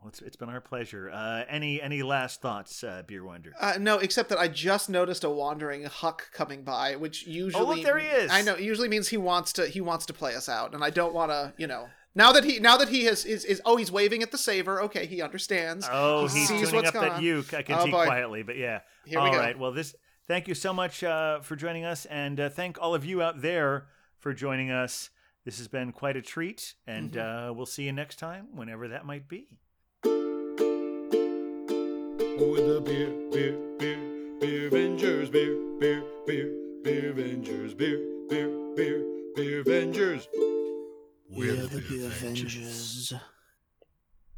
Well, it's, it's been our pleasure. Uh, any any last thoughts, uh, Beer Wonder? Uh, no, except that I just noticed a wandering Huck coming by, which usually Oh, look, there he is. I know usually means he wants to he wants to play us out, and I don't want to you know now that he now that he has is, is oh he's waving at the savor. Okay, he understands. Oh, he he's sees tuning what's up going that on. uke. I can Oh, see boy. quietly, but yeah. Here we go. right. Well, this. Thank you so much uh, for joining us, and uh, thank all of you out there for joining us. This has been quite a treat, and Mm-hmm. uh, we'll see you next time, whenever that might be. With the beer, beer, beer, beer Avengers, beer, beer, beer, beer Avengers, beer, beer, beer, beer Avengers. We're the Beer Avengers.